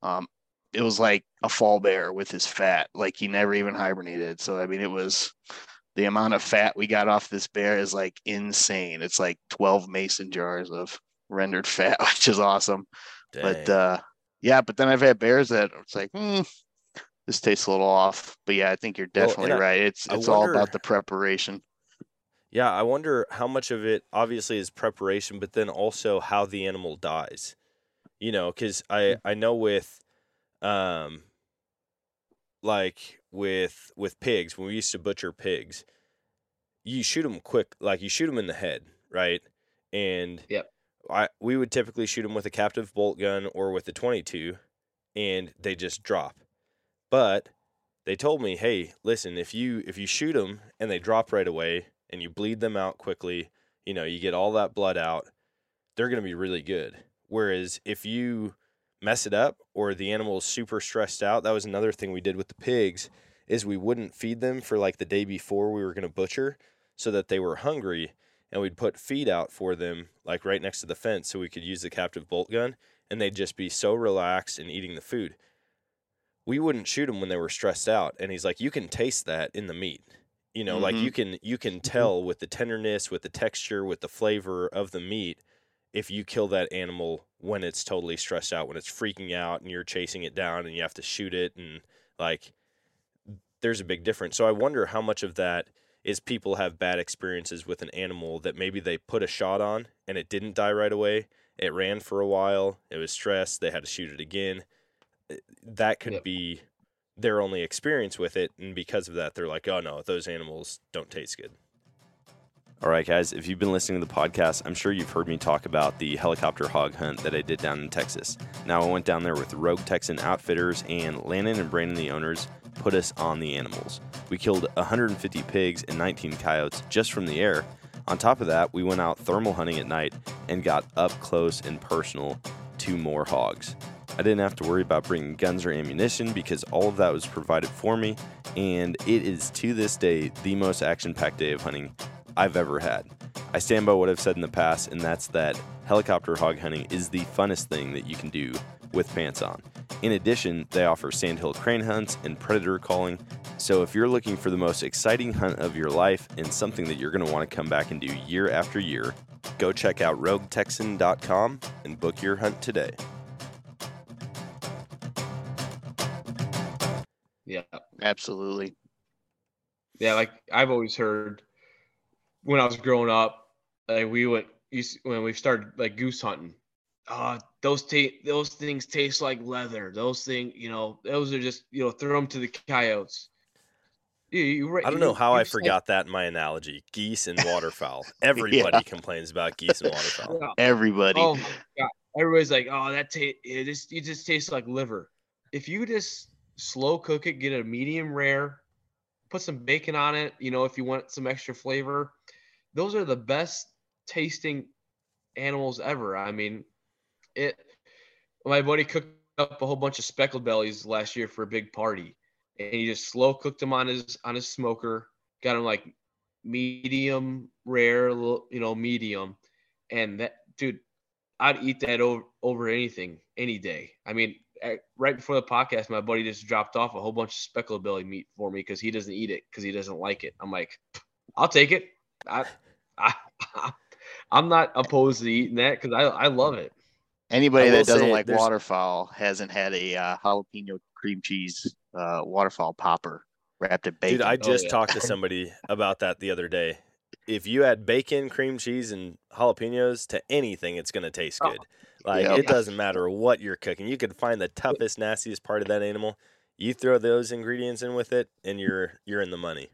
S6: Um, it was like a fall bear with his fat, like he never even hibernated. So I mean, it was the amount of fat we got off this bear is like insane. It's like 12 mason jars of rendered fat, which is awesome. But uh, yeah, but then I've had bears that it's like, hmm, this tastes a little off. But yeah, I think you're
S2: Well,
S6: definitely
S2: I-
S6: right. It's it's all
S2: wonder-
S6: about the preparation.
S2: yeah, I wonder how much of it obviously is preparation, but then also how the animal dies. You know, because I I know with, um, like with with pigs when we used to butcher pigs, you shoot them quick, like you shoot them in the head, right? And
S4: Yep.
S2: I we would typically shoot them with a captive bolt gun or with a 22, and they just drop. But they told me, hey, listen, if you if you shoot them and they drop right away and you bleed them out quickly, you know, you get all that blood out, they're going to be really good. Whereas if you mess it up or the animal is super stressed out, that was another thing we did with the pigs is we wouldn't feed them for like the day before we were going to butcher so that they were hungry and we'd put feed out for them like right next to the fence so we could use the captive bolt gun and they'd just be so relaxed and eating the food. We wouldn't shoot them when they were stressed out and he's like you can taste that in the meat. You know, like
S6: Mhm.
S2: you can you can tell with the tenderness, with the texture, with the flavor of the meat if you kill that animal when it's totally stressed out, when it's freaking out and you're chasing it down and you have to shoot it and like there's a big difference. So I wonder how much of that is people have bad experiences with an animal that maybe they put a shot on and it didn't die right away. It ran for a while, it was stressed, they had to shoot it again. Uh, That could
S4: Yep.
S2: be their only experience with it and because of that they're like, "Oh no, those animals don't taste good." All right, guys, if you've been listening to the podcast, I'm sure you've heard me talk about the helicopter hog hunt that I did down in Texas. Now, I went down there with Rogue Texan Outfitters, and Landon and Brandon, the owners, put us on the animals. We killed 150 pigs and 19 coyotes just from the air. On top of that, we went out thermal hunting at night and got up close and personal to more hogs. I didn't have to worry about bringing guns or ammunition because all of that was provided for me, and it is to this day the most action packed day of hunting I've ever had. I stand by what I've said in the past, and that's that helicopter hog hunting is the funnest thing that you can do with pants on. In addition, they offer sandhill crane hunts and predator calling. So if you're looking for the most exciting hunt of your life and something that you're going to want to come back and do year after year, go check out roguetexan.com and book your hunt today.
S4: Yeah.
S6: Absolutely.
S4: Yeah, like I've always heard when I was growing up, like we went when we started like goose hunting. Uh those ta- those things taste like leather. Those things, you know, those are just you know throw them to the coyotes. You, you, right-
S2: I don't know how I
S4: just like-
S2: forgot that in my analogy. Geese and waterfowl. Everybody complains about geese and waterfowl.
S4: Yeah.
S6: Everybody.
S4: Oh my god! Everybody's like, "Oh, that ta- it just it just tastes like liver." If you just slow cook it, get a medium rare, put some bacon on it. You know, if you want some extra flavor, those are the best tasting animals ever. I mean, it. My buddy cooked up a whole bunch of speckled bellies last year for a big party, and he just slow cooked them on his on his smoker. Got them like medium rare, little- you know, medium, and that dude, I'd eat that over over anything any day. I mean, at, right before the podcast, my buddy just dropped off a whole bunch of speckled belly meat for me because he doesn't eat it because he doesn't like it. I'm like, I'll take it. I, I, I'm not opposed to eating that because I, I love it.
S6: Anybody that doesn't like
S2: there's-
S6: waterfowl hasn't had a uh, jalapeno cream cheese uh, waterfowl popper wrapped in bacon.
S2: Dude, I
S4: Oh,
S2: just
S4: yeah.
S2: talked to somebody about that the other day. If you add bacon, cream cheese, and jalapenos to anything, it's going to taste
S4: Oh,
S2: good. Like,
S6: Yep.
S2: it doesn't matter what you're cooking. You could find the toughest, nastiest part of that animal. You throw those ingredients in with it, and you're you're in the money.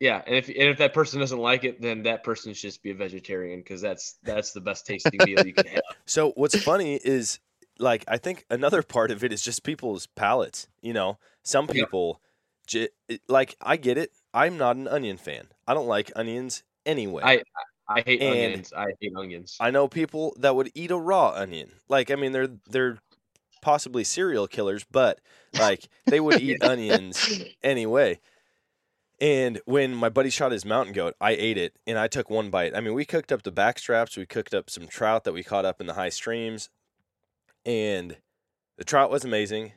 S4: Yeah, and if and if that person doesn't like it, then that person should just be a vegetarian because that's that's the best tasting meal you can have.
S2: So what's funny is like I think another part of it is just people's palates. You know, some
S4: Yeah.
S2: people j- like I get it. I'm not an onion fan. I don't like onions anyway.
S4: I I hate
S2: And-
S4: onions. I hate onions.
S2: I know people that would eat a raw onion. Like I mean they're they're possibly serial killers, but like they would eat onions anyway. And when my buddy shot his mountain goat, I ate it and I took one bite. I mean, we cooked up the back straps, we cooked up some trout that we caught up in the high streams, and the trout was amazing.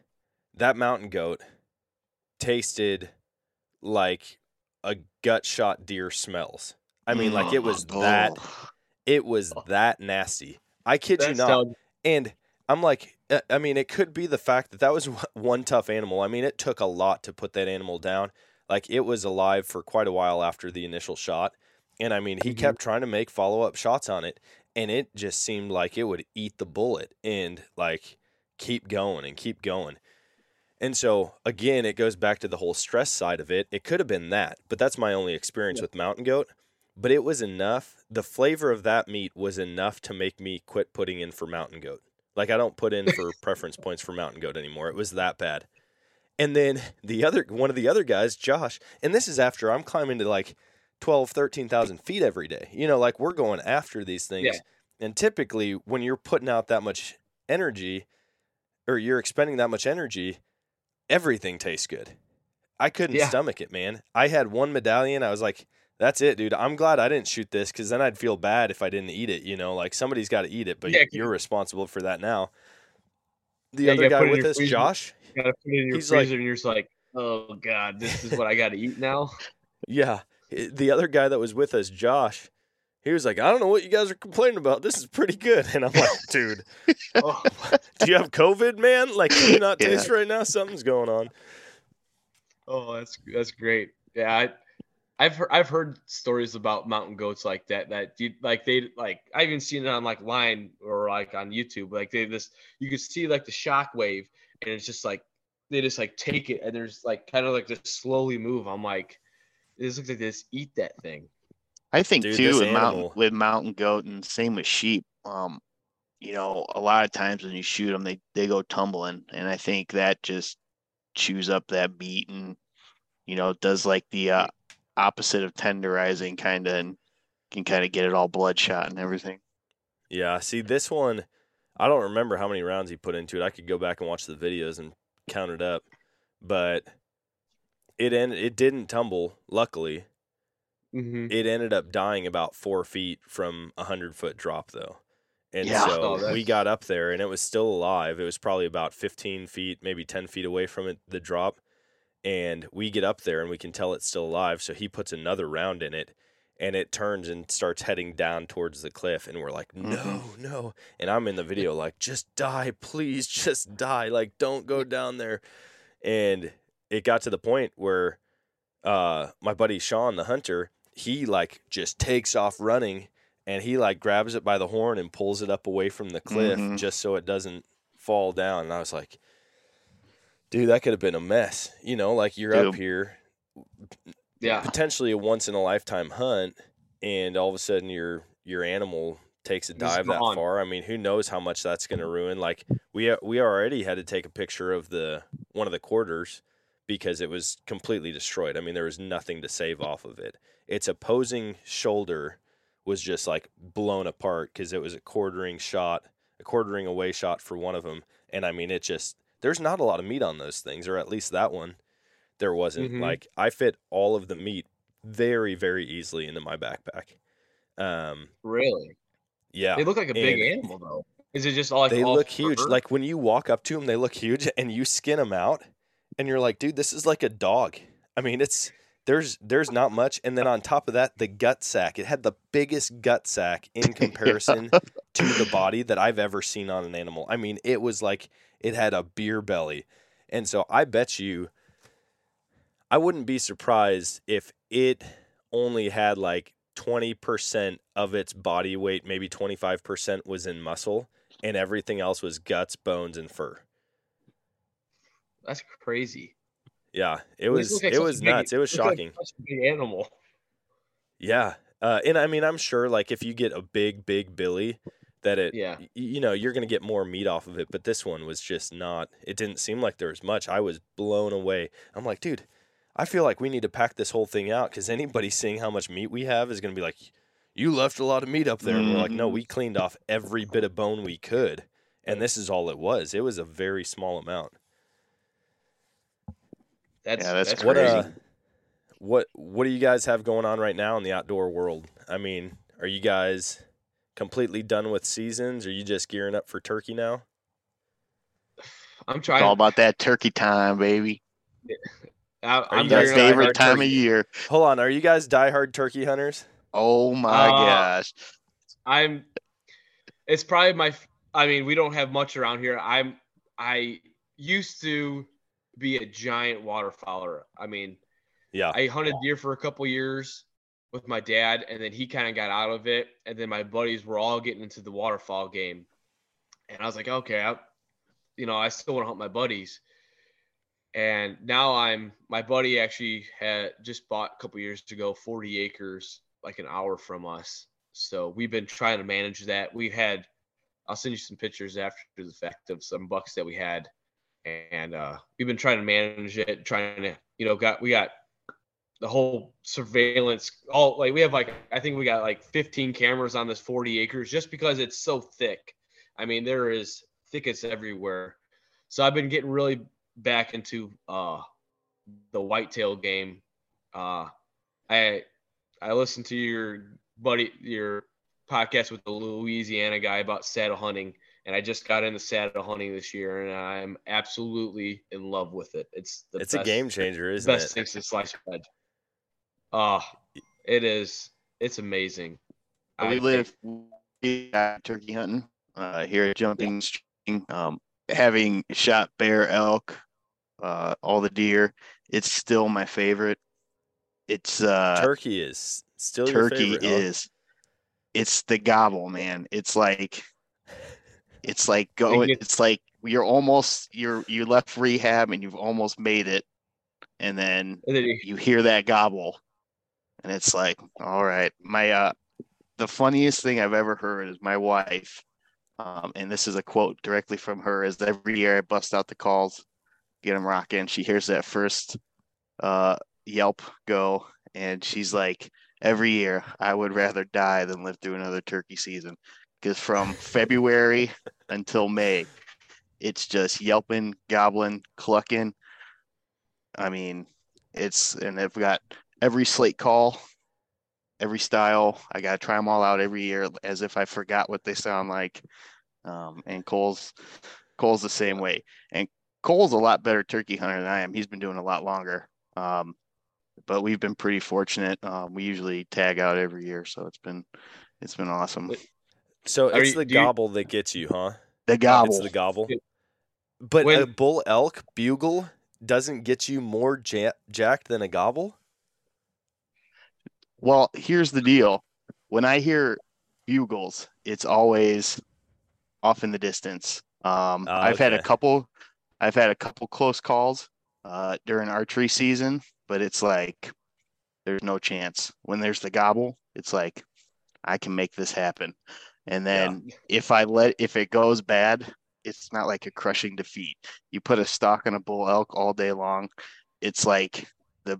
S2: That mountain goat tasted like a gut shot deer smells. I mean, like it was that
S6: Oh.
S2: it was that nasty. I kid you not.
S4: sounds-
S2: And I'm like, uh, I mean, it could be the fact that that was one tough animal. I mean, it took a lot to put that animal down. Like, it was alive for quite a while after the initial shot. And I mean, he
S4: Mhm.
S2: kept trying to make follow up shots on it. And it just seemed like it would eat the bullet and like keep going and keep going. And so, again, it goes back to the whole stress side of it. It could have been that, but that's my only experience with mountain goat. But it was enough. The flavor of that meat was enough to make me quit putting in for mountain goat. Like I don't put in for preference points for mountain goat anymore. It was that bad. And then the other one of the other guys, Josh, and this is after I'm climbing to like 12, 13,000 feet every day. You know, like we're going after these things.
S4: Yeah.
S2: And typically, when you're putting out that much energy or you're expending that much energy, everything tastes good. I couldn't
S4: Yeah.
S2: stomach it, man. I had one medallion. I was like, that's it, dude. I'm glad I didn't shoot this because then I'd feel bad if I didn't eat it. You know, like somebody's got to eat it, but
S4: Yeah,
S2: you're responsible for that now. The
S4: Yeah,
S2: other guy
S4: put it in
S2: with us. Josh,
S4: You gotta put it in your
S2: He's like-
S4: freezer, and you're just like, oh god, this is what I got to eat now.
S2: Yeah. The other guy that was with us, Josh, he was like, I don't know what you guys are complaining about. This is pretty good. And I'm like, dude,
S4: oh,
S2: do you have COVID, man? Like, can you not
S6: Yeah.
S2: taste right now? Something's going on.
S4: oh, that's that's great. Yeah, I, I've heard I've heard stories about mountain goats like that. That you like they like I even seen it on like line or like on YouTube. Like they this you could see like the shock wave, and it's just like they just like take it, and there's like kind of like just slowly move. I'm like, this looks like they just eat that thing.
S6: I think
S2: Dude,
S6: too with mountain with mountain goat and same with sheep. Um, you know, a lot of times when you shoot them, they they go tumbling, and I think that just chews up that meat and you know does like the uh, opposite of tenderizing, kind of, and can kind of get it all bloodshot and everything.
S2: Yeah. See, this one, I don't remember how many rounds he put into it. I could go back and watch the videos and count it up, but it ended, it didn't tumble, luckily.
S4: Mm-hmm.
S2: it ended up dying about four feet from a hundred foot drop though. And
S6: Yeah.
S2: so
S4: Oh,
S2: we got up there and it was still alive. It was probably about 15 feet, maybe 10 feet away from it, the drop. And we get up there and we can tell it's still alive. So he puts another round in it and it turns and starts heading down towards the cliff. And we're like, no,
S6: Mhm.
S2: no. And I'm in the video like, just die, please, just die. Like, don't go down there. And it got to the point where uh, my buddy Sean, the hunter, he like just takes off running and he like grabs it by the horn and pulls it up away from the cliff
S6: Mhm.
S2: just so it doesn't fall down. And I was like, dude, that could have been a mess. You know, like you're up here,
S4: Yeah.
S2: potentially a once in a lifetime hunt, and all of a sudden your your animal takes a dive that far. I mean, who knows how much that's going to ruin? Like we we already had to take a picture of the one of the quarters because it was completely destroyed. I mean, there was nothing to save off of it. Its opposing shoulder was just like blown apart because it was a quartering shot, a quartering away shot for one of them. And I mean, it just there's not a lot of meat on those things, or at least that one there wasn't.
S4: Mhm.
S2: Like I fit all of the meat very very easily into my backpack. Um,
S4: Really?
S2: yeah,
S4: They look like a big
S2: And-
S4: animal though. Is it just all like
S2: they
S4: all
S2: look huge. Like when you walk up to them, they look huge, and you skin them out, and you're like, dude, this is like a dog. I mean, it's there's there's not much, and then on top of that, the gut sack. It had the biggest gut sack in comparison to the body that I've ever seen on an animal. I mean, it was like it had a beer belly, and so I bet you, I wouldn't be surprised if it only had like. 20% of its body weight, maybe 25% was in muscle, and everything else was guts, bones, and fur.
S4: That's crazy.
S2: Yeah, it was
S4: like
S2: it was
S4: big-
S2: nuts. It was
S4: like
S2: shocking.
S4: animal.
S2: Yeah, uh, and I mean, I'm sure like if you get a big, big Billy, that it,
S4: Yeah.
S2: you know, you're gonna get more meat off of it. But this one was just not. It didn't seem like there was much. I was blown away. I'm like, dude, I feel like we need to pack this whole thing out because anybody seeing how much meat we have is gonna be like, you left a lot of meat up there. And we're like, no,
S6: Mhm.
S2: we cleaned off every bit of bone we could, and this is all it was. It was a very small amount.
S4: That's
S6: Yeah, that's
S4: that's
S2: What
S4: crazy.
S2: uh, what what do you guys have going on right now in the outdoor world? I mean, are you guys completely done with seasons? Are you just gearing up for turkey now?
S4: I'm
S6: It's
S4: trying.
S6: all about that turkey time, baby.
S4: I,
S2: Are
S4: I'm
S2: you
S6: That
S2: guys
S4: very
S2: diehard
S6: favorite time
S4: turkey.
S6: of year.
S2: Hold on, are you guys diehard turkey hunters?
S6: Oh my
S4: Uh,
S6: gosh.
S4: I'm. It's probably my. I mean, we don't have much around here. I'm. I used to be a giant waterfowler. I mean,
S2: Yeah.
S4: I hunted deer for a couple years with my dad, and then he kind of got out of it. And then my buddies were all getting into the waterfowl game, and I was like, okay, I, you know, I still want to hunt my buddies. And now I'm my buddy actually had just bought a couple years ago 40 acres, like an hour from us. So we've been trying to manage that. We've had, I'll send you some pictures after the fact of some bucks that we had, and uh, we've been trying to manage it, trying to, you know, got we got the whole surveillance all like we have like i think we got like 15 cameras on this 40 acres just because it's so thick i mean there is thickets everywhere so i've been getting really back into uh the whitetail game uh i i listened to your buddy your podcast with the louisiana guy about saddle hunting and i just got into saddle hunting this year and i'm absolutely in love with it it's the
S2: It's a game changer, isn't it
S4: best
S2: it?
S4: thing since sliced bread. Oh, it is. It's amazing.
S6: we
S4: I-
S6: live we turkey hunting uh, here at Jumping String. Um, having shot bear, elk, uh, all the deer, it's still my favorite. It's uh,
S2: Turkey is still your
S6: turkey
S2: favorite, huh?
S6: is. It's the gobble, man. It's like, it's like going. It's like you're almost you're you left rehab and you've almost made it, and then
S4: and then you-
S6: you hear that gobble and it's like all right my uh the funniest thing i've ever heard is my wife um and this is a quote directly from her is every year i bust out the calls get them rocking she hears that first uh yelp go and she's like every year i would rather die than live through another turkey season because from february until may it's just yelping gobbling clucking i mean it's and I've got every slate call, every style. I gotta try them all out every year as if I forgot what they sound like. Um, and Cole's Cole's the same way. And Cole's a lot better turkey hunter than I am. He's been doing a lot longer. Um, but we've been pretty fortunate. Um, we usually tag out every year, so it's been it's been awesome.
S2: So it's
S4: you-
S2: the
S4: do you-
S2: gobble that gets you, huh?
S6: The gobble.
S2: It's the gobble.
S4: Good.
S2: But a bull elk bugle doesn't get you more ja- jacked than a gobble.
S6: Well, here's the deal. When I hear bugles, it's always off in the distance. Um,
S2: Ah,
S6: I've had a couple, I've had a couple close calls uh, during archery season, but it's like there's no chance. When there's the gobble, it's like I can make this happen. And then if I let, if it goes bad, it's not like a crushing defeat. You put a stock on a bull elk all day long, it's like the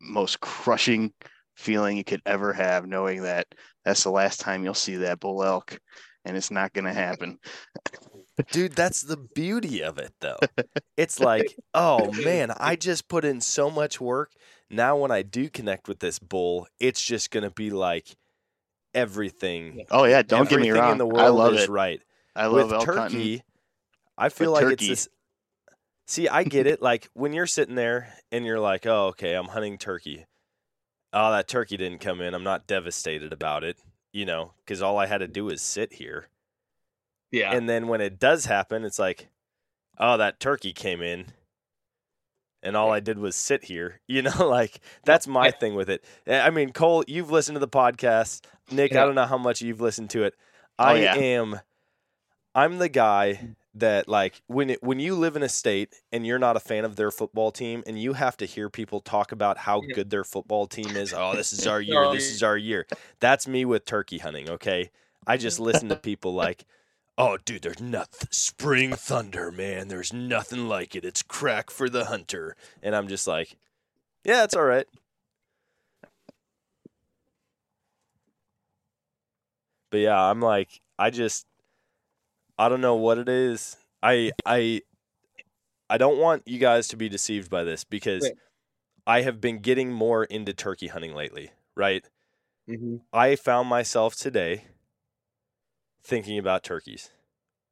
S6: most crushing feeling you could ever have, knowing that that's the last time you'll see that bull elk, and it's not going to happen.
S2: Dude, that's the beauty of it, though. It's like, oh man, I just put in so much work. Now, when I do connect with this bull, it's just gonna be like everything.
S6: Oh yeah, don't get me wrong.
S2: in the world
S6: I love
S2: is
S6: it.
S2: right.
S6: I love
S2: with
S6: elk
S2: turkey. I feel
S6: But
S2: like it's
S6: turkey-
S2: this. See, I get it. Like when you're sitting there and you're like, "Oh, okay, I'm hunting turkey." Oh, that turkey didn't come in. I'm not devastated about it, you know, because all I had to do is sit here.
S4: yeah.
S2: And then when it does happen, it's like, "Oh, that turkey came in." And all I did was sit here, you know, like that's my thing with it. Eh, I mean, Cole, you've listened to the podcast. Nick, I don't know how much you've listened to it.
S6: Oh,
S2: I
S6: yeah.
S2: am I'm the guy that like when it, when you live in a state and you're not a fan of their football team and you have to hear people talk about how
S4: Yeah.
S2: good their football team is. Oh, this is our year. This is our year. That's me with turkey hunting, okay? I just listen to people like Oh, dude, there's nothing. Spring Thunder, man. There's nothing like it. It's crack for the hunter. And I'm just like, yeah, it's all right. But yeah, I'm like, I just, I don't know what it is. I, I, I don't want you guys to be deceived by this because
S4: Right.
S2: I have been getting more into turkey hunting lately, right?
S4: Mhm.
S2: I found myself today thinking about turkeys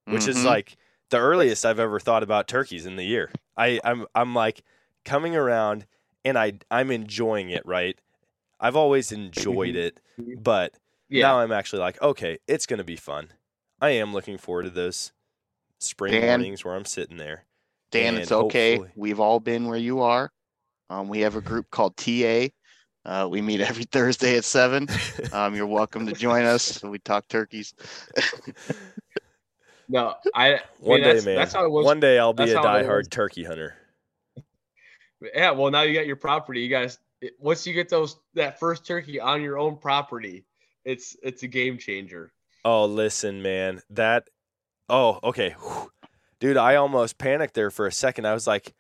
S2: which is
S6: Mhm.
S2: like the earliest I've ever thought about turkeys in the year. I, I'm I'm like coming around and I I'm enjoying it, right? I've always enjoyed it, but
S4: yeah.
S2: now I'm actually like, okay, it's gonna be fun. I am looking forward to those spring
S6: Dan?
S2: mornings where I'm sitting there.
S6: Dan,
S2: and
S6: it's okay.
S2: hopefully-
S6: We've all been where you are. Um, we have a group called TA. Uh, we meet every Thursday at seven. Um, you're welcome to join us. We talk turkeys.
S4: no, I. I
S2: One
S4: mean,
S2: day,
S4: that's,
S2: man.
S4: That's how it was.
S2: One day I'll be
S4: that's
S2: a
S4: how it
S2: diehard turkey hunter.
S4: Yeah. Well, now you got your property. You guys, once you get those that first turkey on your own property, it's it's a game changer.
S2: Oh, listen, man. That. Oh, okay. Whew. Dude, I almost panicked there for a second. I was like,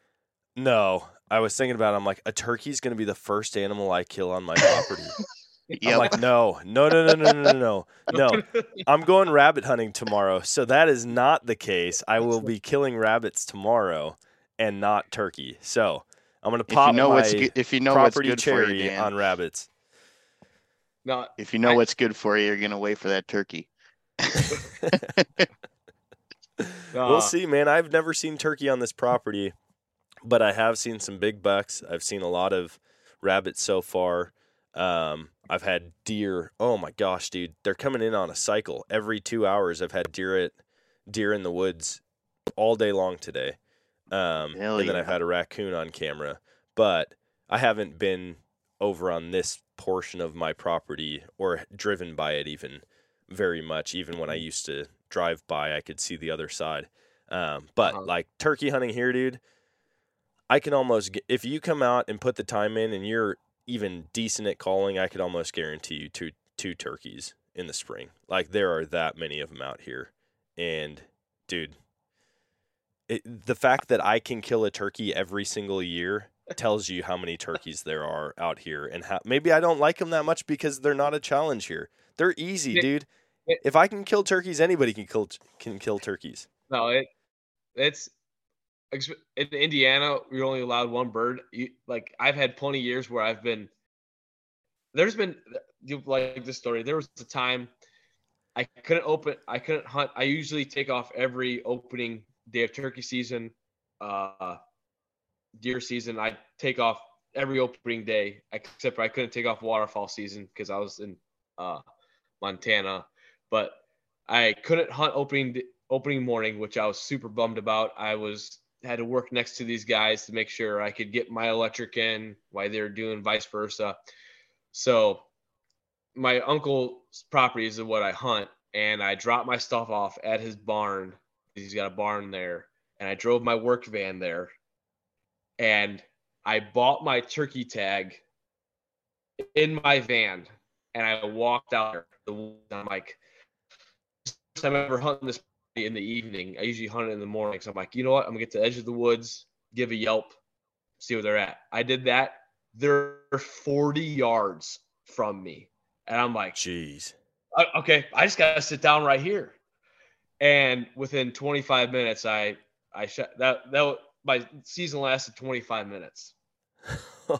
S2: no, I was thinking about. It, I'm like, a turkey's going to be the first animal I kill on my property. I'm like, no, no, no, no, no, no, no, no, no. I'm going rabbit hunting tomorrow, so that is not the case. I will be killing rabbits tomorrow and not turkey. So I'm going to
S6: if
S2: pop
S6: you know
S2: my
S6: what's good, if you know what's
S2: property
S6: good for you, Dan,
S2: on rabbits.
S4: No,
S6: if you know
S4: I-
S6: what's good for you, you're gonna wait for that turkey.
S2: we'll
S4: uh,
S2: see, man. I've never seen turkey on this property, but I have seen some big bucks. I've seen a lot of rabbits so far. Um, I've had deer. Oh my gosh, dude, they're coming in on a cycle every two hours. I've had deer at deer in the woods all day long today. Um,
S6: Hell
S2: and then I've had a raccoon on camera, but I haven't been over on this portion of my property or driven by it even very much. Even when I used to drive by, I could see the other side. Um, but
S4: Uh-huh.
S2: like turkey hunting here, dude, I can almost get, if you come out and put the time in and you're even decent at calling, I could almost guarantee you two two turkeys in the spring. Like there are that many of them out here, and dude, it, the fact that I can kill a turkey every single year tells you how many turkeys there are out here, and how maybe I don't like them that much because they're not a challenge here. They're easy, dude.
S4: Yeah.
S2: If I can kill turkeys, anybody can kill can kill turkeys.
S4: No, it it's in Indiana. You're only allowed one bird. You, like I've had plenty of years where I've been. There's been you like this story. There was a time I couldn't open. I couldn't hunt. I usually take off every opening day of turkey season, uh, deer season. I take off every opening day except for I couldn't take off waterfowl season because I was in uh, Montana. But I couldn't hunt opening opening morning, which I was super bummed about. I was had to work next to these guys to make sure I could get my electric in while they were doing vice versa. So my uncle's property is what I hunt, and I dropped my stuff off at his barn. He's got a barn there, and I drove my work van there, and I bought my turkey tag in my van, and I walked out there. I'm like, time I ever hunting this in the evening. I usually hunt it in the morning. So I'm like, you know what? I'm gonna get to the edge of the woods, give a yelp, see where they're at. I did that. They're 40 yards from me, and I'm like,
S2: Jeez.
S4: "Uh, okay, I just gotta sit down right here. And within 25 minutes, I I shut that that my season lasted 25 minutes.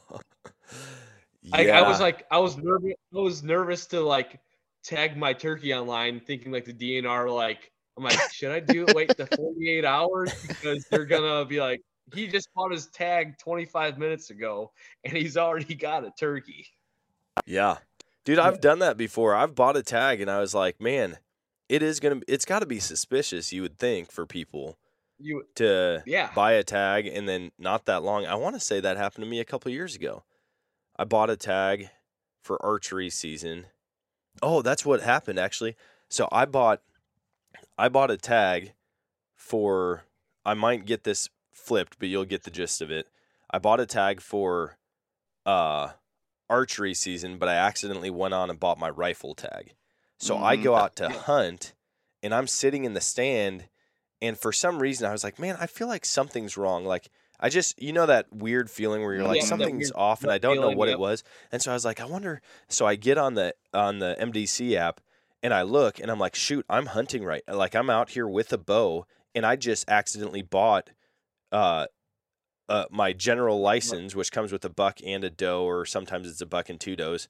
S4: I, I was like, I was nervous. I was nervous to like tag my turkey online, thinking like the DNR. Like, I'm like, should I do it? Wait the 48 hours because they're gonna be like, he just bought his tag 25 minutes ago, and he's already got a turkey.
S2: Yeah. Dude, I've done that before. I've bought a tag and I was like, man, it is going to it's got to be suspicious, you would think, for people
S4: You,
S2: to
S4: yeah,
S2: buy a tag and then not that long. I want to say that happened to me a couple years ago. I bought a tag for archery season. Oh, that's what happened actually. So I bought I bought a tag for I might get this flipped, but you'll get the gist of it. I bought a tag for uh archery season, but I accidentally went on and bought my rifle tag. So I
S6: Mm.
S2: go out to hunt and I'm sitting in the stand and for some reason I was like, man, I feel like something's wrong. Like I just you know that weird feeling where you're like
S4: Yeah,
S2: something's
S4: weird
S2: off and I don't know what it was. And so I was like, I wonder so I get on the on the MDC app and I look and I'm like, shoot, I'm hunting right. Like I'm out here with a bow and I just accidentally bought uh uh, my general license, which comes with a buck and a doe, or sometimes it's a buck and two does.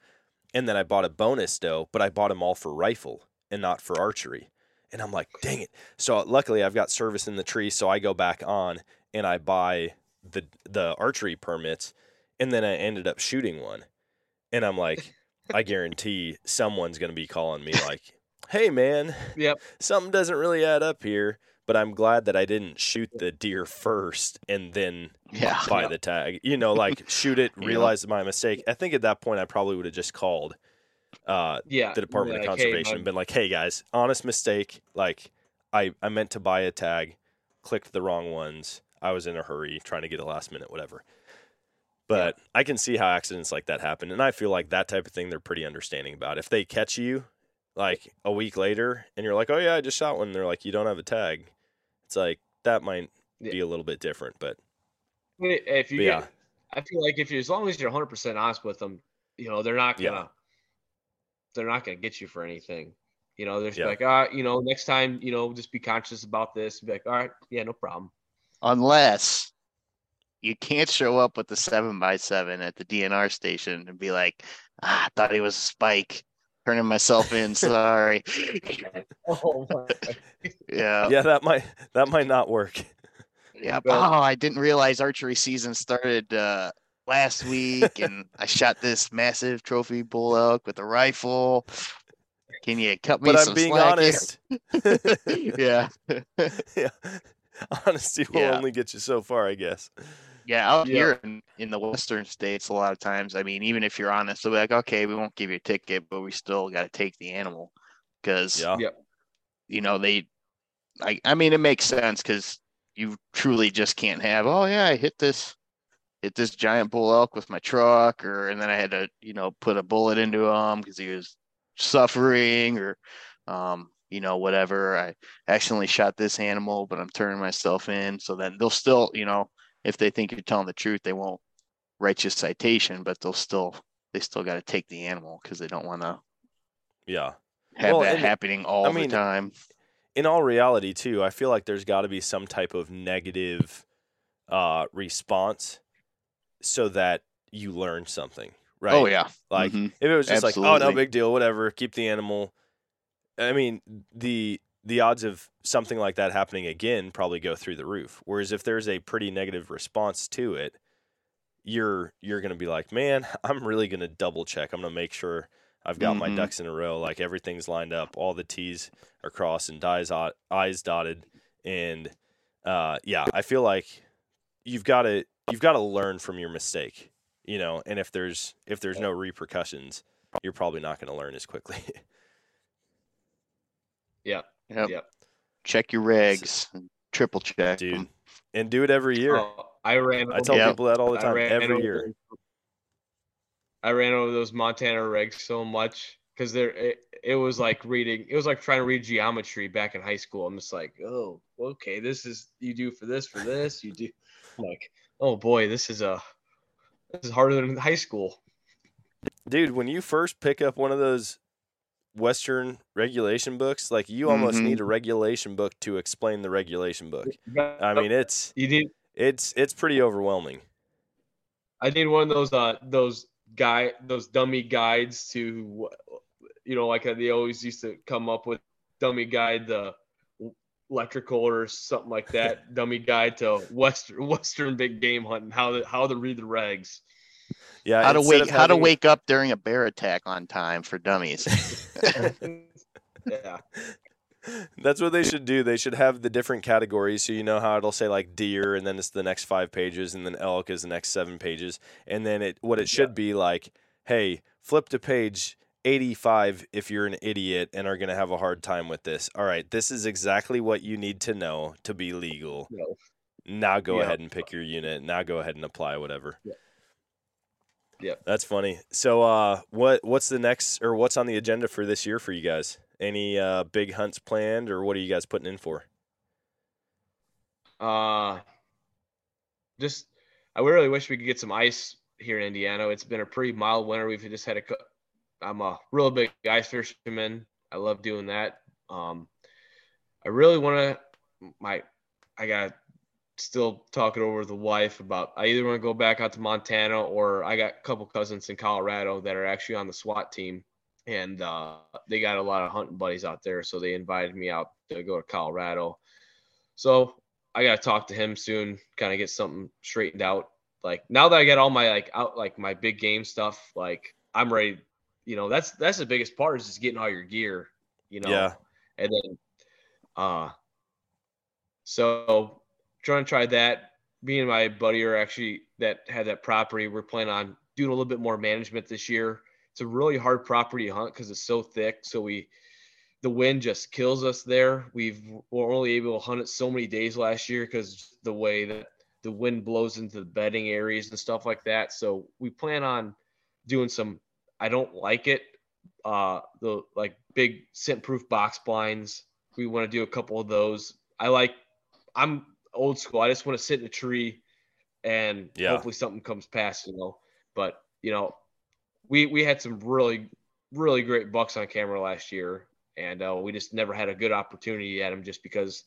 S2: And then I bought a bonus doe, but I bought them all for rifle and not for archery. And I'm like, dang it. So luckily I've got service in the tree, so I go back on and I buy the the archery permits, and then I ended up shooting one. And I'm like, I guarantee someone's gonna be calling me like, hey man,
S4: Yep.
S2: something doesn't really add up here. But I'm glad that I didn't shoot the deer first and then
S6: Yeah.
S2: buy the tag. You know, like shoot it,
S6: Yeah.
S2: realize my mistake. I think at that point I probably would have just called uh,
S4: yeah.
S2: the Department of
S4: like, hey,
S2: Conservation
S4: my-
S2: and been like, "Hey guys, honest mistake. Like, I I meant to buy a tag, clicked the wrong ones. I was in a hurry, trying to get a last minute whatever." But I can see how accidents like that happen, and I feel like that type of thing they're pretty understanding about. If they catch you like a week later and you're like, "Oh yeah, I just shot one," and they're like, "You don't have a tag," it's like that might be a little bit different, but
S4: If you
S2: But
S4: get
S2: yeah.
S4: I feel like if you, as long as you're 100 percent honest with them, you know, they're not gonna, they're not gonna get you for anything. You know, they're just
S2: Yeah.
S4: like, ah, you know, next time, you know, just be conscious about this. Be like, all right, yeah, no problem.
S6: Unless you can't show up with the seven by seven at the DNR station and be like, ah, I thought he was a spike. Turning myself in, sorry.
S4: Oh my.
S6: yeah.
S2: yeah, that might that might not work.
S6: Yeah.
S4: Well-
S6: oh, I didn't realize archery season started uh, last week, and I shot this massive trophy bull elk with a rifle. Can you cut me
S2: But I'm being
S6: slack
S2: honest.
S6: here? yeah.
S2: yeah. Honesty will
S6: Yeah.
S2: only get you so far, I guess.
S6: Yeah, out
S4: Yeah.
S6: here in, in the western states, a lot of times, I mean, even if you're honest, they'll be like, okay, we won't give you a ticket, but we still got to take the animal because,
S2: Yeah.
S4: Yeah.
S6: you know, they, I, I mean, it makes sense because you truly just can't have, oh, yeah, I hit this, hit this giant bull elk with my truck, or, and then I had to, you know, put a bullet into him because he was suffering or, um, you know, whatever. I accidentally shot this animal, but I'm turning myself in. So then they'll still, you know, if they think you're telling the truth, they won't write you a citation, but they'll still they still got to take the animal because they don't want to
S2: Yeah.
S6: have
S2: Well,
S6: that happening all
S2: I mean,
S6: the time.
S2: in all reality too i feel like there's got to be some type of negative uh response so that you learn something right
S6: Oh yeah,
S2: like
S6: Mhm.
S2: if it was just like oh no big deal whatever keep the animal i mean the the odds of something like that happening again probably go through the roof. Whereas if there's a pretty negative response to it you're you're going to be like man i'm really going to double check. I'm going to make sure i've got my
S6: Mhm.
S2: ducks in a row. Like everything's lined up all the t's are crossed and i's dotted. And uh yeah i feel like you've got to you've got to learn from your mistake you know? And if there's if there's no repercussions you're probably not going to learn as quickly
S6: Yep.
S4: Yep.
S6: Check your regs, triple check.
S2: dude
S6: 'em.
S2: and do it every year
S4: Oh, I ran.
S2: i tell
S6: Yep.
S2: people that all the time every
S4: over
S2: year
S4: I ran over those Montana regs so much because there it, it was like reading. It was like trying to read geometry back in high school. I'm just like, oh, okay, this is you do for this for this. You do like, oh boy, this is a this is harder than high school.
S2: dude when you first pick up one of those western regulation books like you almost
S6: Mhm.
S2: need a regulation book to explain the regulation book i mean it's
S4: you need.
S2: it's it's pretty overwhelming
S4: I need one of those uh those guy those dummy guides to you know like they always used to come up with dummy guide the electrical or something like that dummy guide to western western big game hunting how to how to read the regs
S2: yeah
S6: How to wake
S2: of
S6: how to wake up during a bear attack on time for dummies.
S4: yeah
S2: That's what they should do. They should have the different categories so you know how it'll say like deer and then it's the next 5 pages and then elk is the next 7 pages and then it what it should be like, hey, flip to page 85 if you're an idiot and are going to have a hard time with this. All right, this is exactly what you need to know to be legal.
S4: no.
S2: Now go
S4: Yeah.
S2: ahead and pick your unit. Now go ahead and apply whatever.
S4: Yeah. Yeah.
S2: That's funny. So uh what what's the next or what's on the agenda for this year for you guys? Any uh big hunts planned or what are you guys putting in for?
S4: uh just i really wish we could get some ice here in indiana it's been a pretty mild winter we've just had a i'm a real big ice fisherman i love doing that um i really want to my i got still talking over with the wife about i either want to go back out to montana or i got a couple cousins in colorado that are actually on the swat team and uh, they got a lot of hunting buddies out there so they invited me out to go to colorado so I gotta talk to him soon, kind of get something straightened out. Like now that I get all my like out like my big game stuff, like I'm ready. You know, that's that's the biggest part is just getting all your gear. You know,
S2: Yeah.
S4: and then uh so trying to try that. Me and my buddy are actually that had that property. We're planning on doing a little bit more management this year. It's a really hard property to hunt because it's so thick. So we the wind just kills us there. We've we're only able to hunt it so many days last year because the way that the wind blows into the bedding areas and stuff like that. So we plan on doing some. I don't like it. Uh, the like big scent proof box blinds. We want to do a couple of those. I like. I'm old school. I just want to sit in a tree, and
S2: Yeah.
S4: hopefully something comes past, you know. But you know, we we had some really really great bucks on camera last year, and uh, we just never had a good opportunity at them just because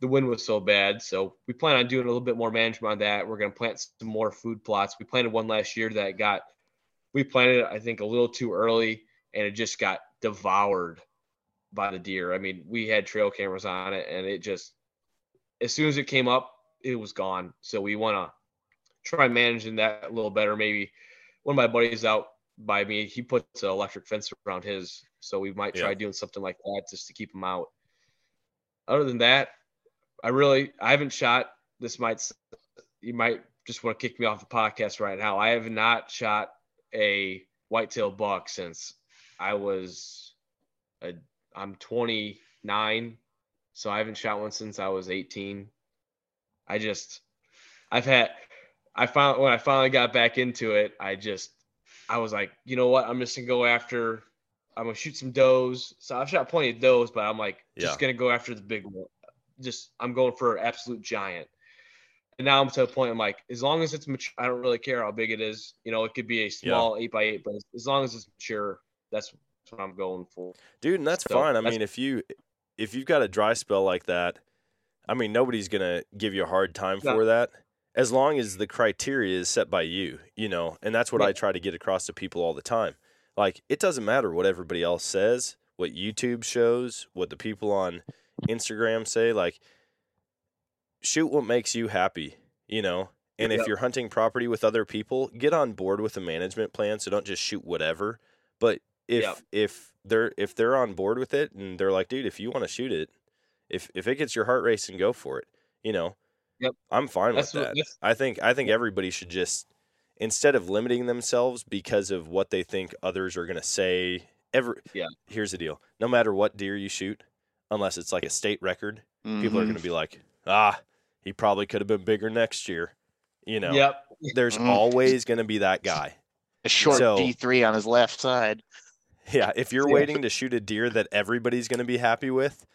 S4: the wind was so bad. So we plan on doing a little bit more management on that. We're going to plant some more food plots. We planted one last year that got we planted it I think a little too early, and it just got devoured by the deer. I mean, we had trail cameras on it, and it just as soon as it came up, it was gone. So we want to try managing that a little better. Maybe one of my buddies out by me, he puts an electric fence around his, so we might try
S2: Yeah.
S4: doing something like that just to keep him out. Other than that, I really I haven't shot. This might you might just want to kick me off the podcast right now. I have not shot a whitetail buck since I was a I'm 29, so I haven't shot one since I was 18. I just I've had I found when I finally got back into it, I just I was like, you know what? I'm just gonna go after. I'm gonna shoot some does. So I've shot plenty of does, but I'm like just gonna go after the big one. Just I'm going for an absolute giant. And now I'm to a point. I'm like, as long as it's mature, I don't really care how big it is. You know, it could be a small eight by eight, but as- as long as it's mature, that's what I'm going for.
S2: dude and that's
S4: So,
S2: fine i
S4: that's-
S2: mean if you if you've got a dry spell like that i mean nobody's gonna give you a hard time
S4: No.
S2: for that as long as the criteria is set by you you know and that's what i try to get across to people all the time. Like it doesn't matter what everybody else says what youtube shows what the people on instagram say like shoot what makes you happy you know? And if you're hunting property with other people get on board with a management plan so don't just shoot whatever but if
S4: Yep.
S2: if they're if they're on board with it and they're like dude if you want to shoot it if if it gets your heart racing go for it you know
S4: Yep.
S2: i'm fine
S4: That's
S2: with that i think i think everybody should just instead of limiting themselves because of what they think others are going to say every
S4: Yeah.
S2: here's the deal no matter what deer you shoot unless it's like a state record people are
S6: Mhm.
S2: going to be like ah he probably could have been bigger next year you know
S4: Yep.
S2: there's
S6: Mhm.
S2: always going to be that guy
S6: a short
S2: So-
S6: D three on his left side.
S2: Yeah, if you're
S4: Yeah.
S2: waiting to shoot a deer that everybody's going to be happy with,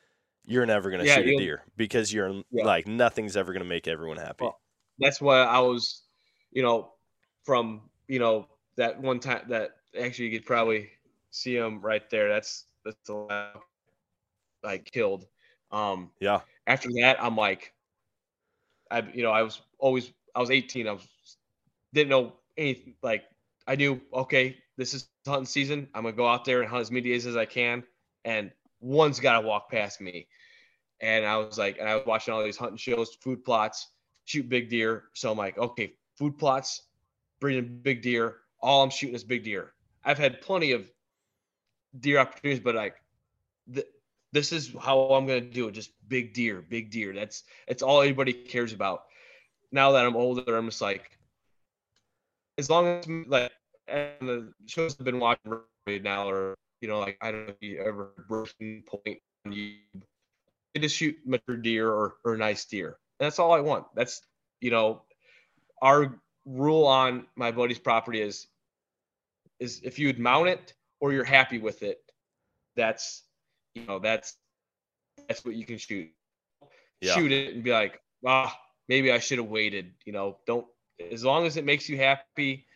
S2: you're never going to
S4: Yeah,
S2: shoot a deer because you're
S4: Yeah.
S2: like nothing's ever going to make everyone happy.
S4: Well, that's why I was, you know, from you know that one time that actually you could probably see him right there. That's that's the last I killed. Um,
S2: yeah,
S4: after that, I'm like, I you know I was always I was 18. I was didn't know anything. Like I knew okay, this is hunting season. I'm gonna go out there and hunt as many days as I can, and one's got to walk past me. And I was like, and I was watching all these hunting shows, food plots, shoot big deer. So I'm like, okay, food plots, bringing big deer. All I'm shooting is big deer. I've had plenty of deer opportunities, but like, th- this is how I'm gonna do it. Just big deer, big deer. That's that's all anybody cares about. Now that I'm older, I'm just like, as long as like and the shows I've been watching right now are you know like I don't know if you ever Broken Point on YouTube. They just shoot mature deer or or nice deer. And that's all I want. That's you know our rule on my buddy's property is is if you would mount it or you're happy with it, that's you know that's that's what you can shoot.
S2: Yeah.
S4: Shoot it and be like, ah, maybe I should have waited. You know, don't as long as it makes you happy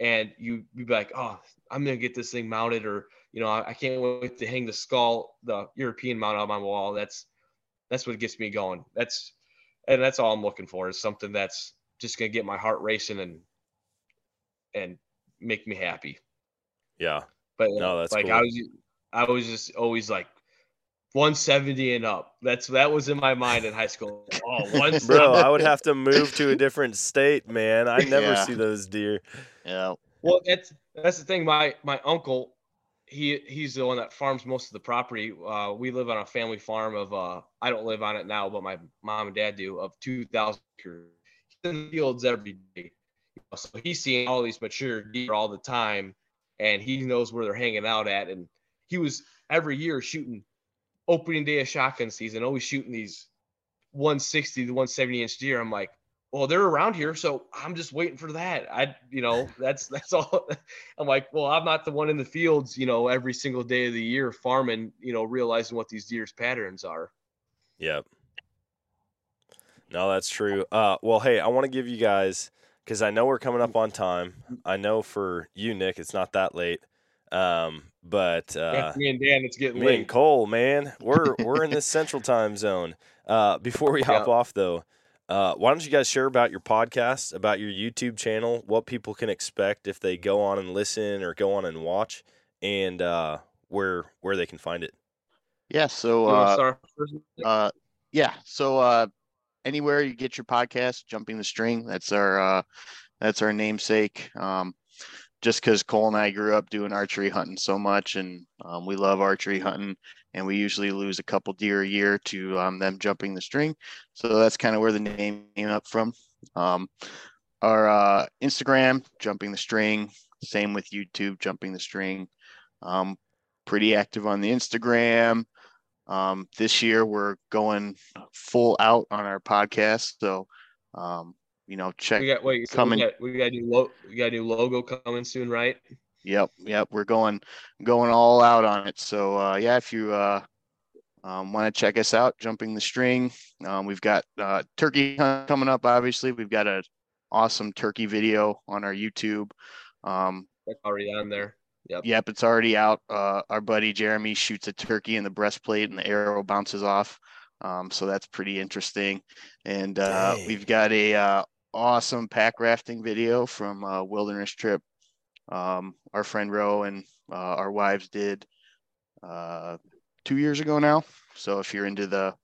S4: and you you be like, oh, I'm gonna get this thing mounted, or you know, I, I can't wait to hang the skull, the European mount on my wall. That's that's what gets me going. That's and that's all I'm looking for is something that's just gonna get my heart racing and and make me happy.
S2: yeah,
S4: But
S2: No, that's
S4: like
S2: cool.
S4: I was I was just always like 170 and up. That's that was in my mind in high school. Oh,
S2: bro, I would have to move to a different state, man. I never
S6: Yeah.
S2: see those deer.
S6: Yeah.
S4: Well, that's that's the thing. My my uncle, he he's the one that farms most of the property. Uh, we live on a family farm of uh, I don't live on it now, but my mom and dad do of two thousand acres. He's in the fields every day, so he's seeing all these mature deer all the time, and he knows where they're hanging out at. And he was every year shooting opening day of shotgun season, always shooting these 160 to 170 inch deer. I'm like, well, they're around here, so I'm just waiting for that. I, you know, that's that's all. I'm like, well, I'm not the one in the fields, you know, every single day of the year farming, you know, realizing what these deer's patterns are.
S2: Yep. No, that's true. Uh, well, hey, I want to give you guys because I know we're coming up on time. I know for you, Nick, it's not that late. Um, but uh,
S4: me and Dan, it's getting
S2: me
S4: late.
S2: and Cole, man, we're we're in this central time zone. Uh, before we hop
S4: Yeah.
S2: off, though, uh, why don't you guys share about your podcast, about your YouTube channel, what people can expect if they go on and listen or go on and watch, and uh, where where they can find it.
S6: Yeah. So
S4: You
S6: uh, uh, yeah. So uh, anywhere you get your podcast, jumping the string. That's our uh, that's our namesake. Um, just because Cole and I grew up doing archery hunting so much, and um, we love archery hunting, and we usually lose a couple deer a year to um, them jumping the string. So that's kind of where the name came up from. Um, our uh, Instagram, jumping the string. Same with YouTube, jumping the string. Um, pretty active on the Instagram. Um, this year we're going full out on our podcast, so um, you know, check.
S4: We got wait. So
S6: coming.
S4: we got we got a new lo- we got a new logo coming soon, right?
S6: Yep, yep, we're going going all out on it. So uh, yeah, if you uh, um, want to check us out, jumping the string, um, we've got uh, turkey hunt coming up. Obviously, we've got a awesome turkey video on our YouTube. Um,
S4: That's already on there. Yep.
S6: Yep, it's already out. Uh, our buddy Jeremy shoots a turkey in the breastplate, and the arrow bounces off. Um, so that's pretty interesting. And uh, we've got a uh, awesome pack rafting video from uh, Wilderness Trip. Um, our friend Ro and uh, our wives did uh, two years ago now. So if you're into the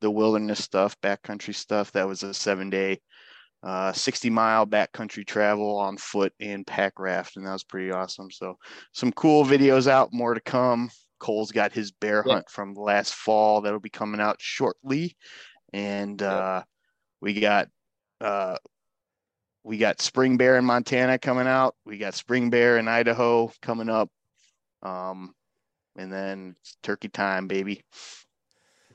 S6: the wilderness stuff, backcountry stuff, that was a seven day uh, 60 mile backcountry travel on foot and pack raft, and that was pretty awesome. So, some cool videos out, more to come. Cole's got his bear
S4: Yeah.
S6: hunt from last fall that'll be coming out shortly, and
S4: Yeah.
S6: uh, we got uh, we got spring bear in Montana coming out. We got spring bear in Idaho coming up, um, and then it's turkey time, baby.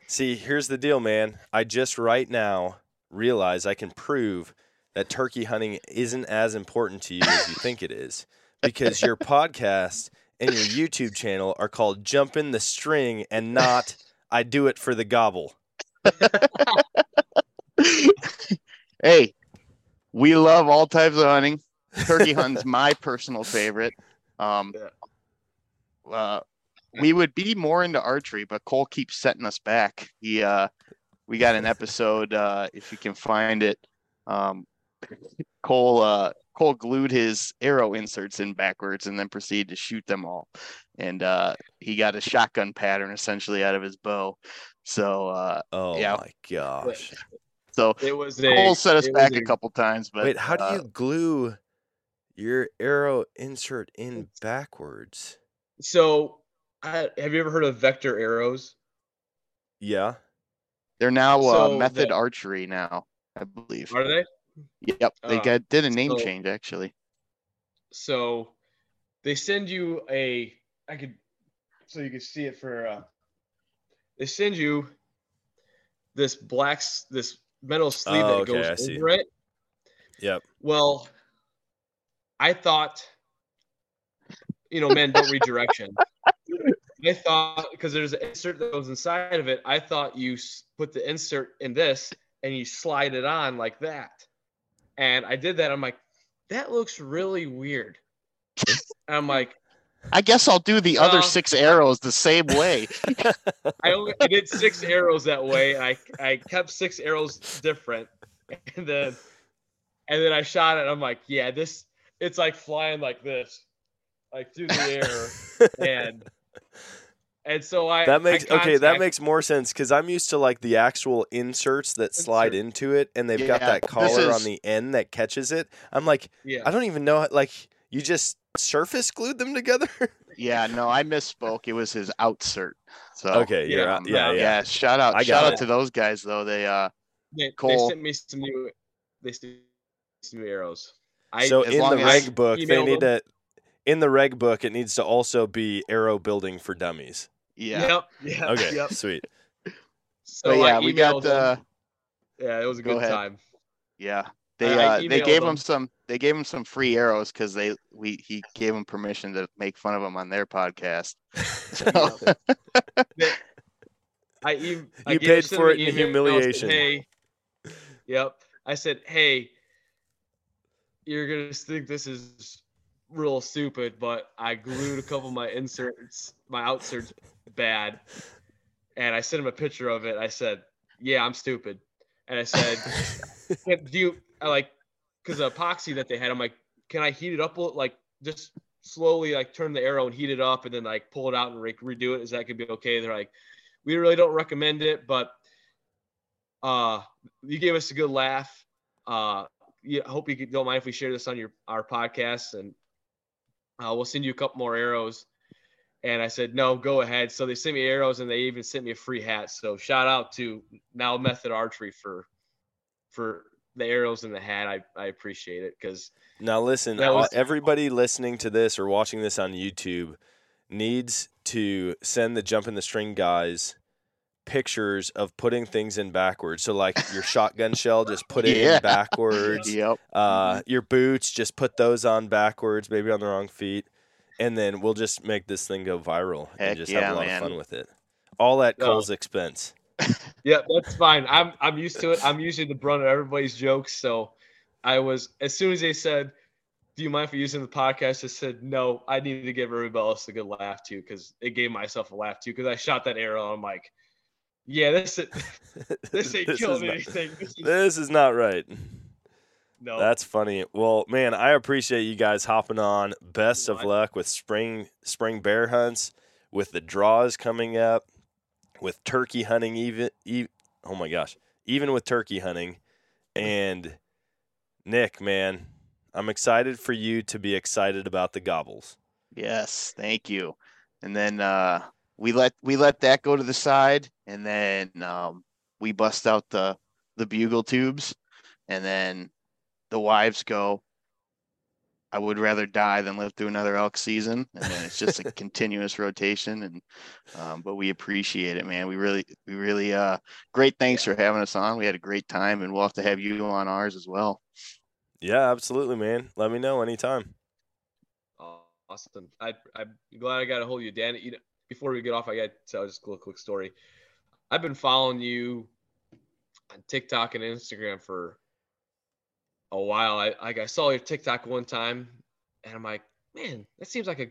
S2: See, here's the deal, man. I just right now realize I can prove that turkey hunting isn't as important to you as you think it is because your podcast and your YouTube channel are called Jumpin' the String and not I Do It for the Gobble.
S6: hey, we love all types of hunting. Turkey hunting's my personal favorite. Um, uh, we would be more into archery, but Cole keeps setting us back. He, uh, we got an episode, uh, if you can find it. Um, Cole, uh, Cole glued his arrow inserts in backwards and then proceeded to shoot them all. And uh, he got a shotgun pattern essentially out of his bow. So, uh,
S2: Oh
S6: Yeah.
S2: my gosh.
S6: So
S4: It was a.
S6: Cole set us back
S4: a-
S6: a couple times. But
S2: Wait, how do
S6: uh,
S2: you glue your arrow insert in backwards?
S4: So, I, have you ever heard of vector arrows?
S2: Yeah.
S6: They're now uh, method
S4: the-
S6: archery now, I believe.
S4: Are they?
S6: Yep, they
S4: Uh,
S6: got did a name
S4: so-
S6: change actually.
S4: So, they send you a. I could, so you can see it for. Uh, they send you this black, this metal sleeve
S2: Oh,
S4: that
S2: okay, I
S4: goes
S2: see.
S4: over it.
S2: Yep.
S4: Well, I thought, you know, men don't read direction. I thought because there's an insert that goes inside of it. I thought you put the insert in this and you slide it on like that. And I did that. I'm like, that looks really weird. And I'm like,
S6: I guess I'll do the other
S4: Well-
S6: six arrows the same way.
S4: I only I did six arrows that way. I I kept six arrows different, and then and then I shot it. I'm like, yeah, this it's like flying like this, like through the air, and and so I
S2: That makes
S4: I
S2: okay. That makes more sense because I'm used to like the actual inserts that slide
S4: Insert.
S2: into it, and they've got that
S6: this
S2: collar on the end that catches it. I'm like,
S4: yeah.
S2: I don't even know. Like, you just surface glued them together?
S6: yeah, no, I misspoke. It was his outsert. So
S2: okay,
S4: yeah,
S2: you're yeah,
S6: yeah,
S2: yeah,
S6: shout out
S2: I
S6: shout
S2: got
S6: out
S2: it.
S6: to those guys though. They uh
S4: They, they sent me some new they sent me some new arrows. I
S2: So in the reg book, they need
S4: them.
S2: to. In the reg book, it needs to also be arrow building for dummies.
S6: yeah.
S4: Yep. Yeah.
S2: Okay,
S4: Yep.
S2: sweet.
S4: So
S6: But yeah,
S4: I
S6: we got
S4: emailed them.
S6: the
S4: Yeah, it was a
S6: Go
S4: good
S6: ahead.
S4: time.
S6: yeah. They uh they gave
S4: them.
S6: him some they gave him some free arrows because they we he gave him permission to make fun of him on their podcast. So,
S4: I, I
S2: You paid for it in
S4: an email, said,
S2: humiliation.
S4: Hey, Yep. I said, hey, you're gonna think this is real stupid, but I glued a couple of my inserts, my outserts bad. And I sent him a picture of it. I said, Yeah, I'm stupid. And I said, Do you I like because the epoxy that they had, I'm like, can I heat it up like just slowly like turn the arrow and heat it up and then like pull it out and re- redo it? Is that gonna be okay? They're like, we really don't recommend it, but uh you gave us a good laugh. Uh yeah, I hope you don't mind if we share this on your our podcast and uh, we'll send you a couple more arrows. And I said, no, go ahead. So they sent me arrows and they even sent me a free hat. So shout out to now Method Archery for for the arrows in the hat. I, I appreciate it because
S2: Now listen,
S4: was-
S2: uh, everybody listening to this or watching this on YouTube needs to send the Jumping the String guys pictures of putting things in backwards. So like your shotgun shell, just put it
S6: Yeah.
S2: in backwards.
S6: Yep.
S2: Uh, your boots, just put those on backwards, maybe on the wrong feet, and then we'll just make this thing go viral
S6: Heck
S2: and just
S6: yeah,
S2: have a lot
S6: man.
S2: of fun with it. All at
S4: No.
S2: Cole's expense.
S4: Yeah, that's fine. I'm I'm used to it. I'm usually the brunt of everybody's jokes. So I was as soon as they said, "Do you mind for using the podcast?" I said, "No, I need to give everybody else a good laugh too," because it gave myself a laugh too. Because I shot that arrow, I'm like, "Yeah, this is, this ain't
S2: This
S4: killing
S2: not-
S4: anything." This is,
S2: This is not right.
S4: no,
S2: That's funny. Well, man, I appreciate you guys hopping on. Best of luck with spring spring bear hunts, with the draws coming up, with turkey hunting. Even, oh my gosh, even with turkey hunting, and Nick, man, I'm excited for you to be excited about the gobbles.
S6: Yes, thank you. And then uh, we let we let that go to the side, and then um, we bust out the the bugle tubes, and then the wives go. I would rather die than live through another elk season, and then it's just a continuous rotation. And um, but we appreciate it, man. We really, we really, uh, great. Thanks for having us on. We had a great time, and we'll have to have you on ours as well.
S2: Yeah, absolutely, man. Let me know anytime.
S4: Awesome. I, I'm glad I got a hold of you, Dan. You know, before we get off, I got to tell just a little quick story. I've been following you on TikTok and Instagram for a while. I like I saw your TikTok one time, and I'm like, man, that seems like a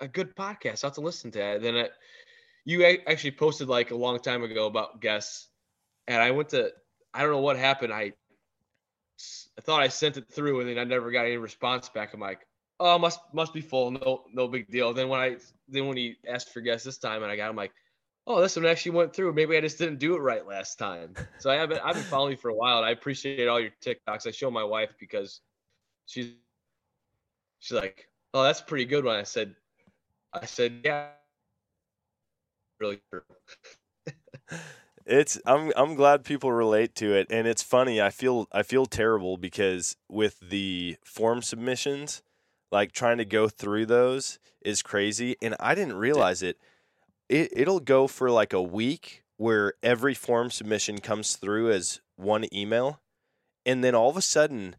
S4: a good podcast. I have to listen to that. Then it, you actually posted like a long time ago about guests, and I went to I don't know what happened. I I thought I sent it through, and then I never got any response back. I'm like, oh, must must be full. No, no big deal. Then when I then when he asked for guests this time, and I got him like, oh, this one actually went through. Maybe I just didn't do it right last time. So I have been I've been following you for a while, and I appreciate all your TikToks. I show my wife because she's she's like, oh, that's pretty good one. I said, I said, yeah, really true.
S2: It's I'm I'm glad people relate to it and it's funny I feel I feel terrible because with the form submissions like trying to go through those is crazy and I didn't realize it it it'll go for like a week where every form submission comes through as one email and then all of a sudden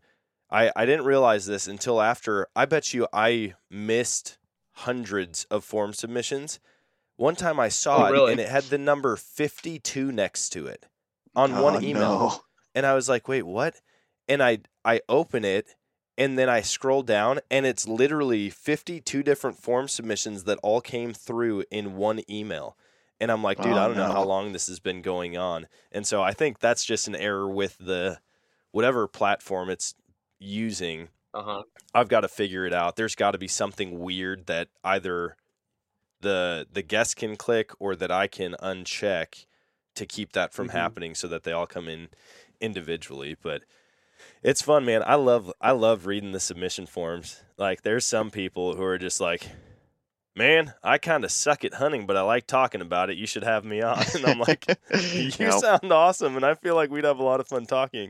S2: I I didn't realize this until after I bet you I missed hundreds of form submissions one time I oh, saw
S4: Oh,
S2: it and it had the number 52 next to it on
S6: Oh,
S2: one email.
S6: no.
S2: And I was like, wait, what? And I I open it and then I scroll down and it's literally 52 different form submissions that all came through in one email. And I'm like, dude,
S6: Oh,
S2: I don't know how long this has been going on. And so I think that's just an error with the whatever platform it's using.
S4: Uh huh.
S2: I've got to figure it out. There's got to be something weird that either the the guest can click or that I can uncheck to keep that from
S4: Mhm.
S2: happening so that they all come in individually. But it's fun, man. I love I love reading the submission forms. Like there's some people who are just like, Man, I kind of suck at hunting, but I like talking about it. You should have me on. And I'm like, You
S6: Nope.
S2: sound awesome, and I feel like we'd have a lot of fun talking.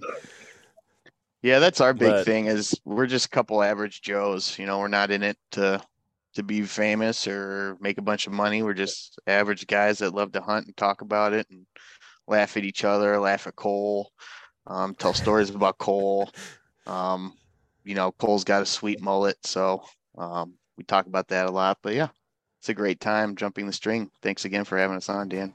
S6: Yeah, that's our big
S2: But-
S6: thing is we're just a couple average Joes. You know, we're not in it to to be famous or make a bunch of money. We're just average guys that love to hunt and talk about it and laugh at each other, laugh at Cole, um, tell stories about Cole. Um, you know, Cole's got a sweet mullet, so um, we talk about that a lot. But yeah, it's a great time jumping the string. Thanks again for having us on, Dan.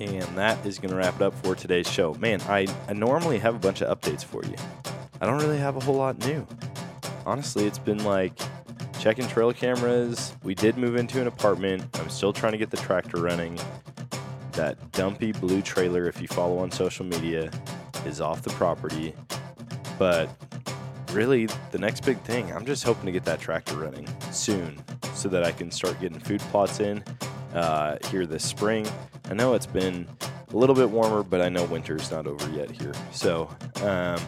S2: And that is going to wrap it up for today's show. Man, I, I normally have a bunch of updates for you. I don't really have a whole lot new. Honestly, it's been like checking trail cameras. We did move into an apartment. I'm still trying to get the tractor running. That dumpy blue trailer, if you follow on social media, is off the property. But really, the next big thing, I'm just hoping to get that tractor running soon so that I can start getting food plots in uh, here this spring. I know it's been a little bit warmer, but I know winter's not over yet here. So, um,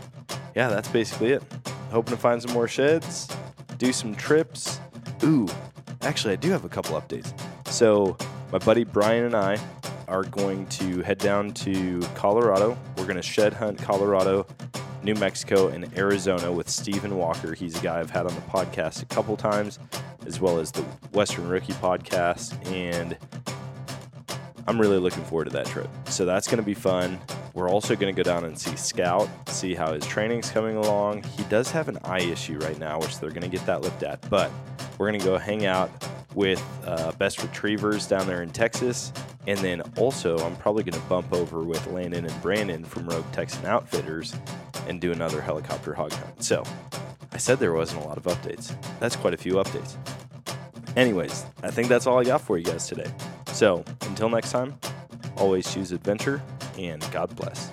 S2: yeah, that's basically it. Hoping to find some more sheds, do some trips. Ooh, actually, I do have a couple updates. So, my buddy Brian and I are going to head down to Colorado. We're going to shed hunt Colorado, New Mexico, and Arizona with Stephen Walker. He's a guy I've had on the podcast a couple times, as well as the Western Rookie podcast. And I'm really looking forward to that trip. So that's going to be fun. We're also going to go down and see Scout, see how his training's coming along. He does have an eye issue right now, which they're going to get that looked at. But we're going to go hang out with uh, Best Retrievers down there in Texas. And then also, I'm probably going to bump over with Landon and Brandon from Rogue Texan Outfitters and do another helicopter hog hunt. So I said there wasn't a lot of updates. That's quite a few updates. Anyways, I think that's all I got for you guys today. So until next time, always choose adventure and God bless.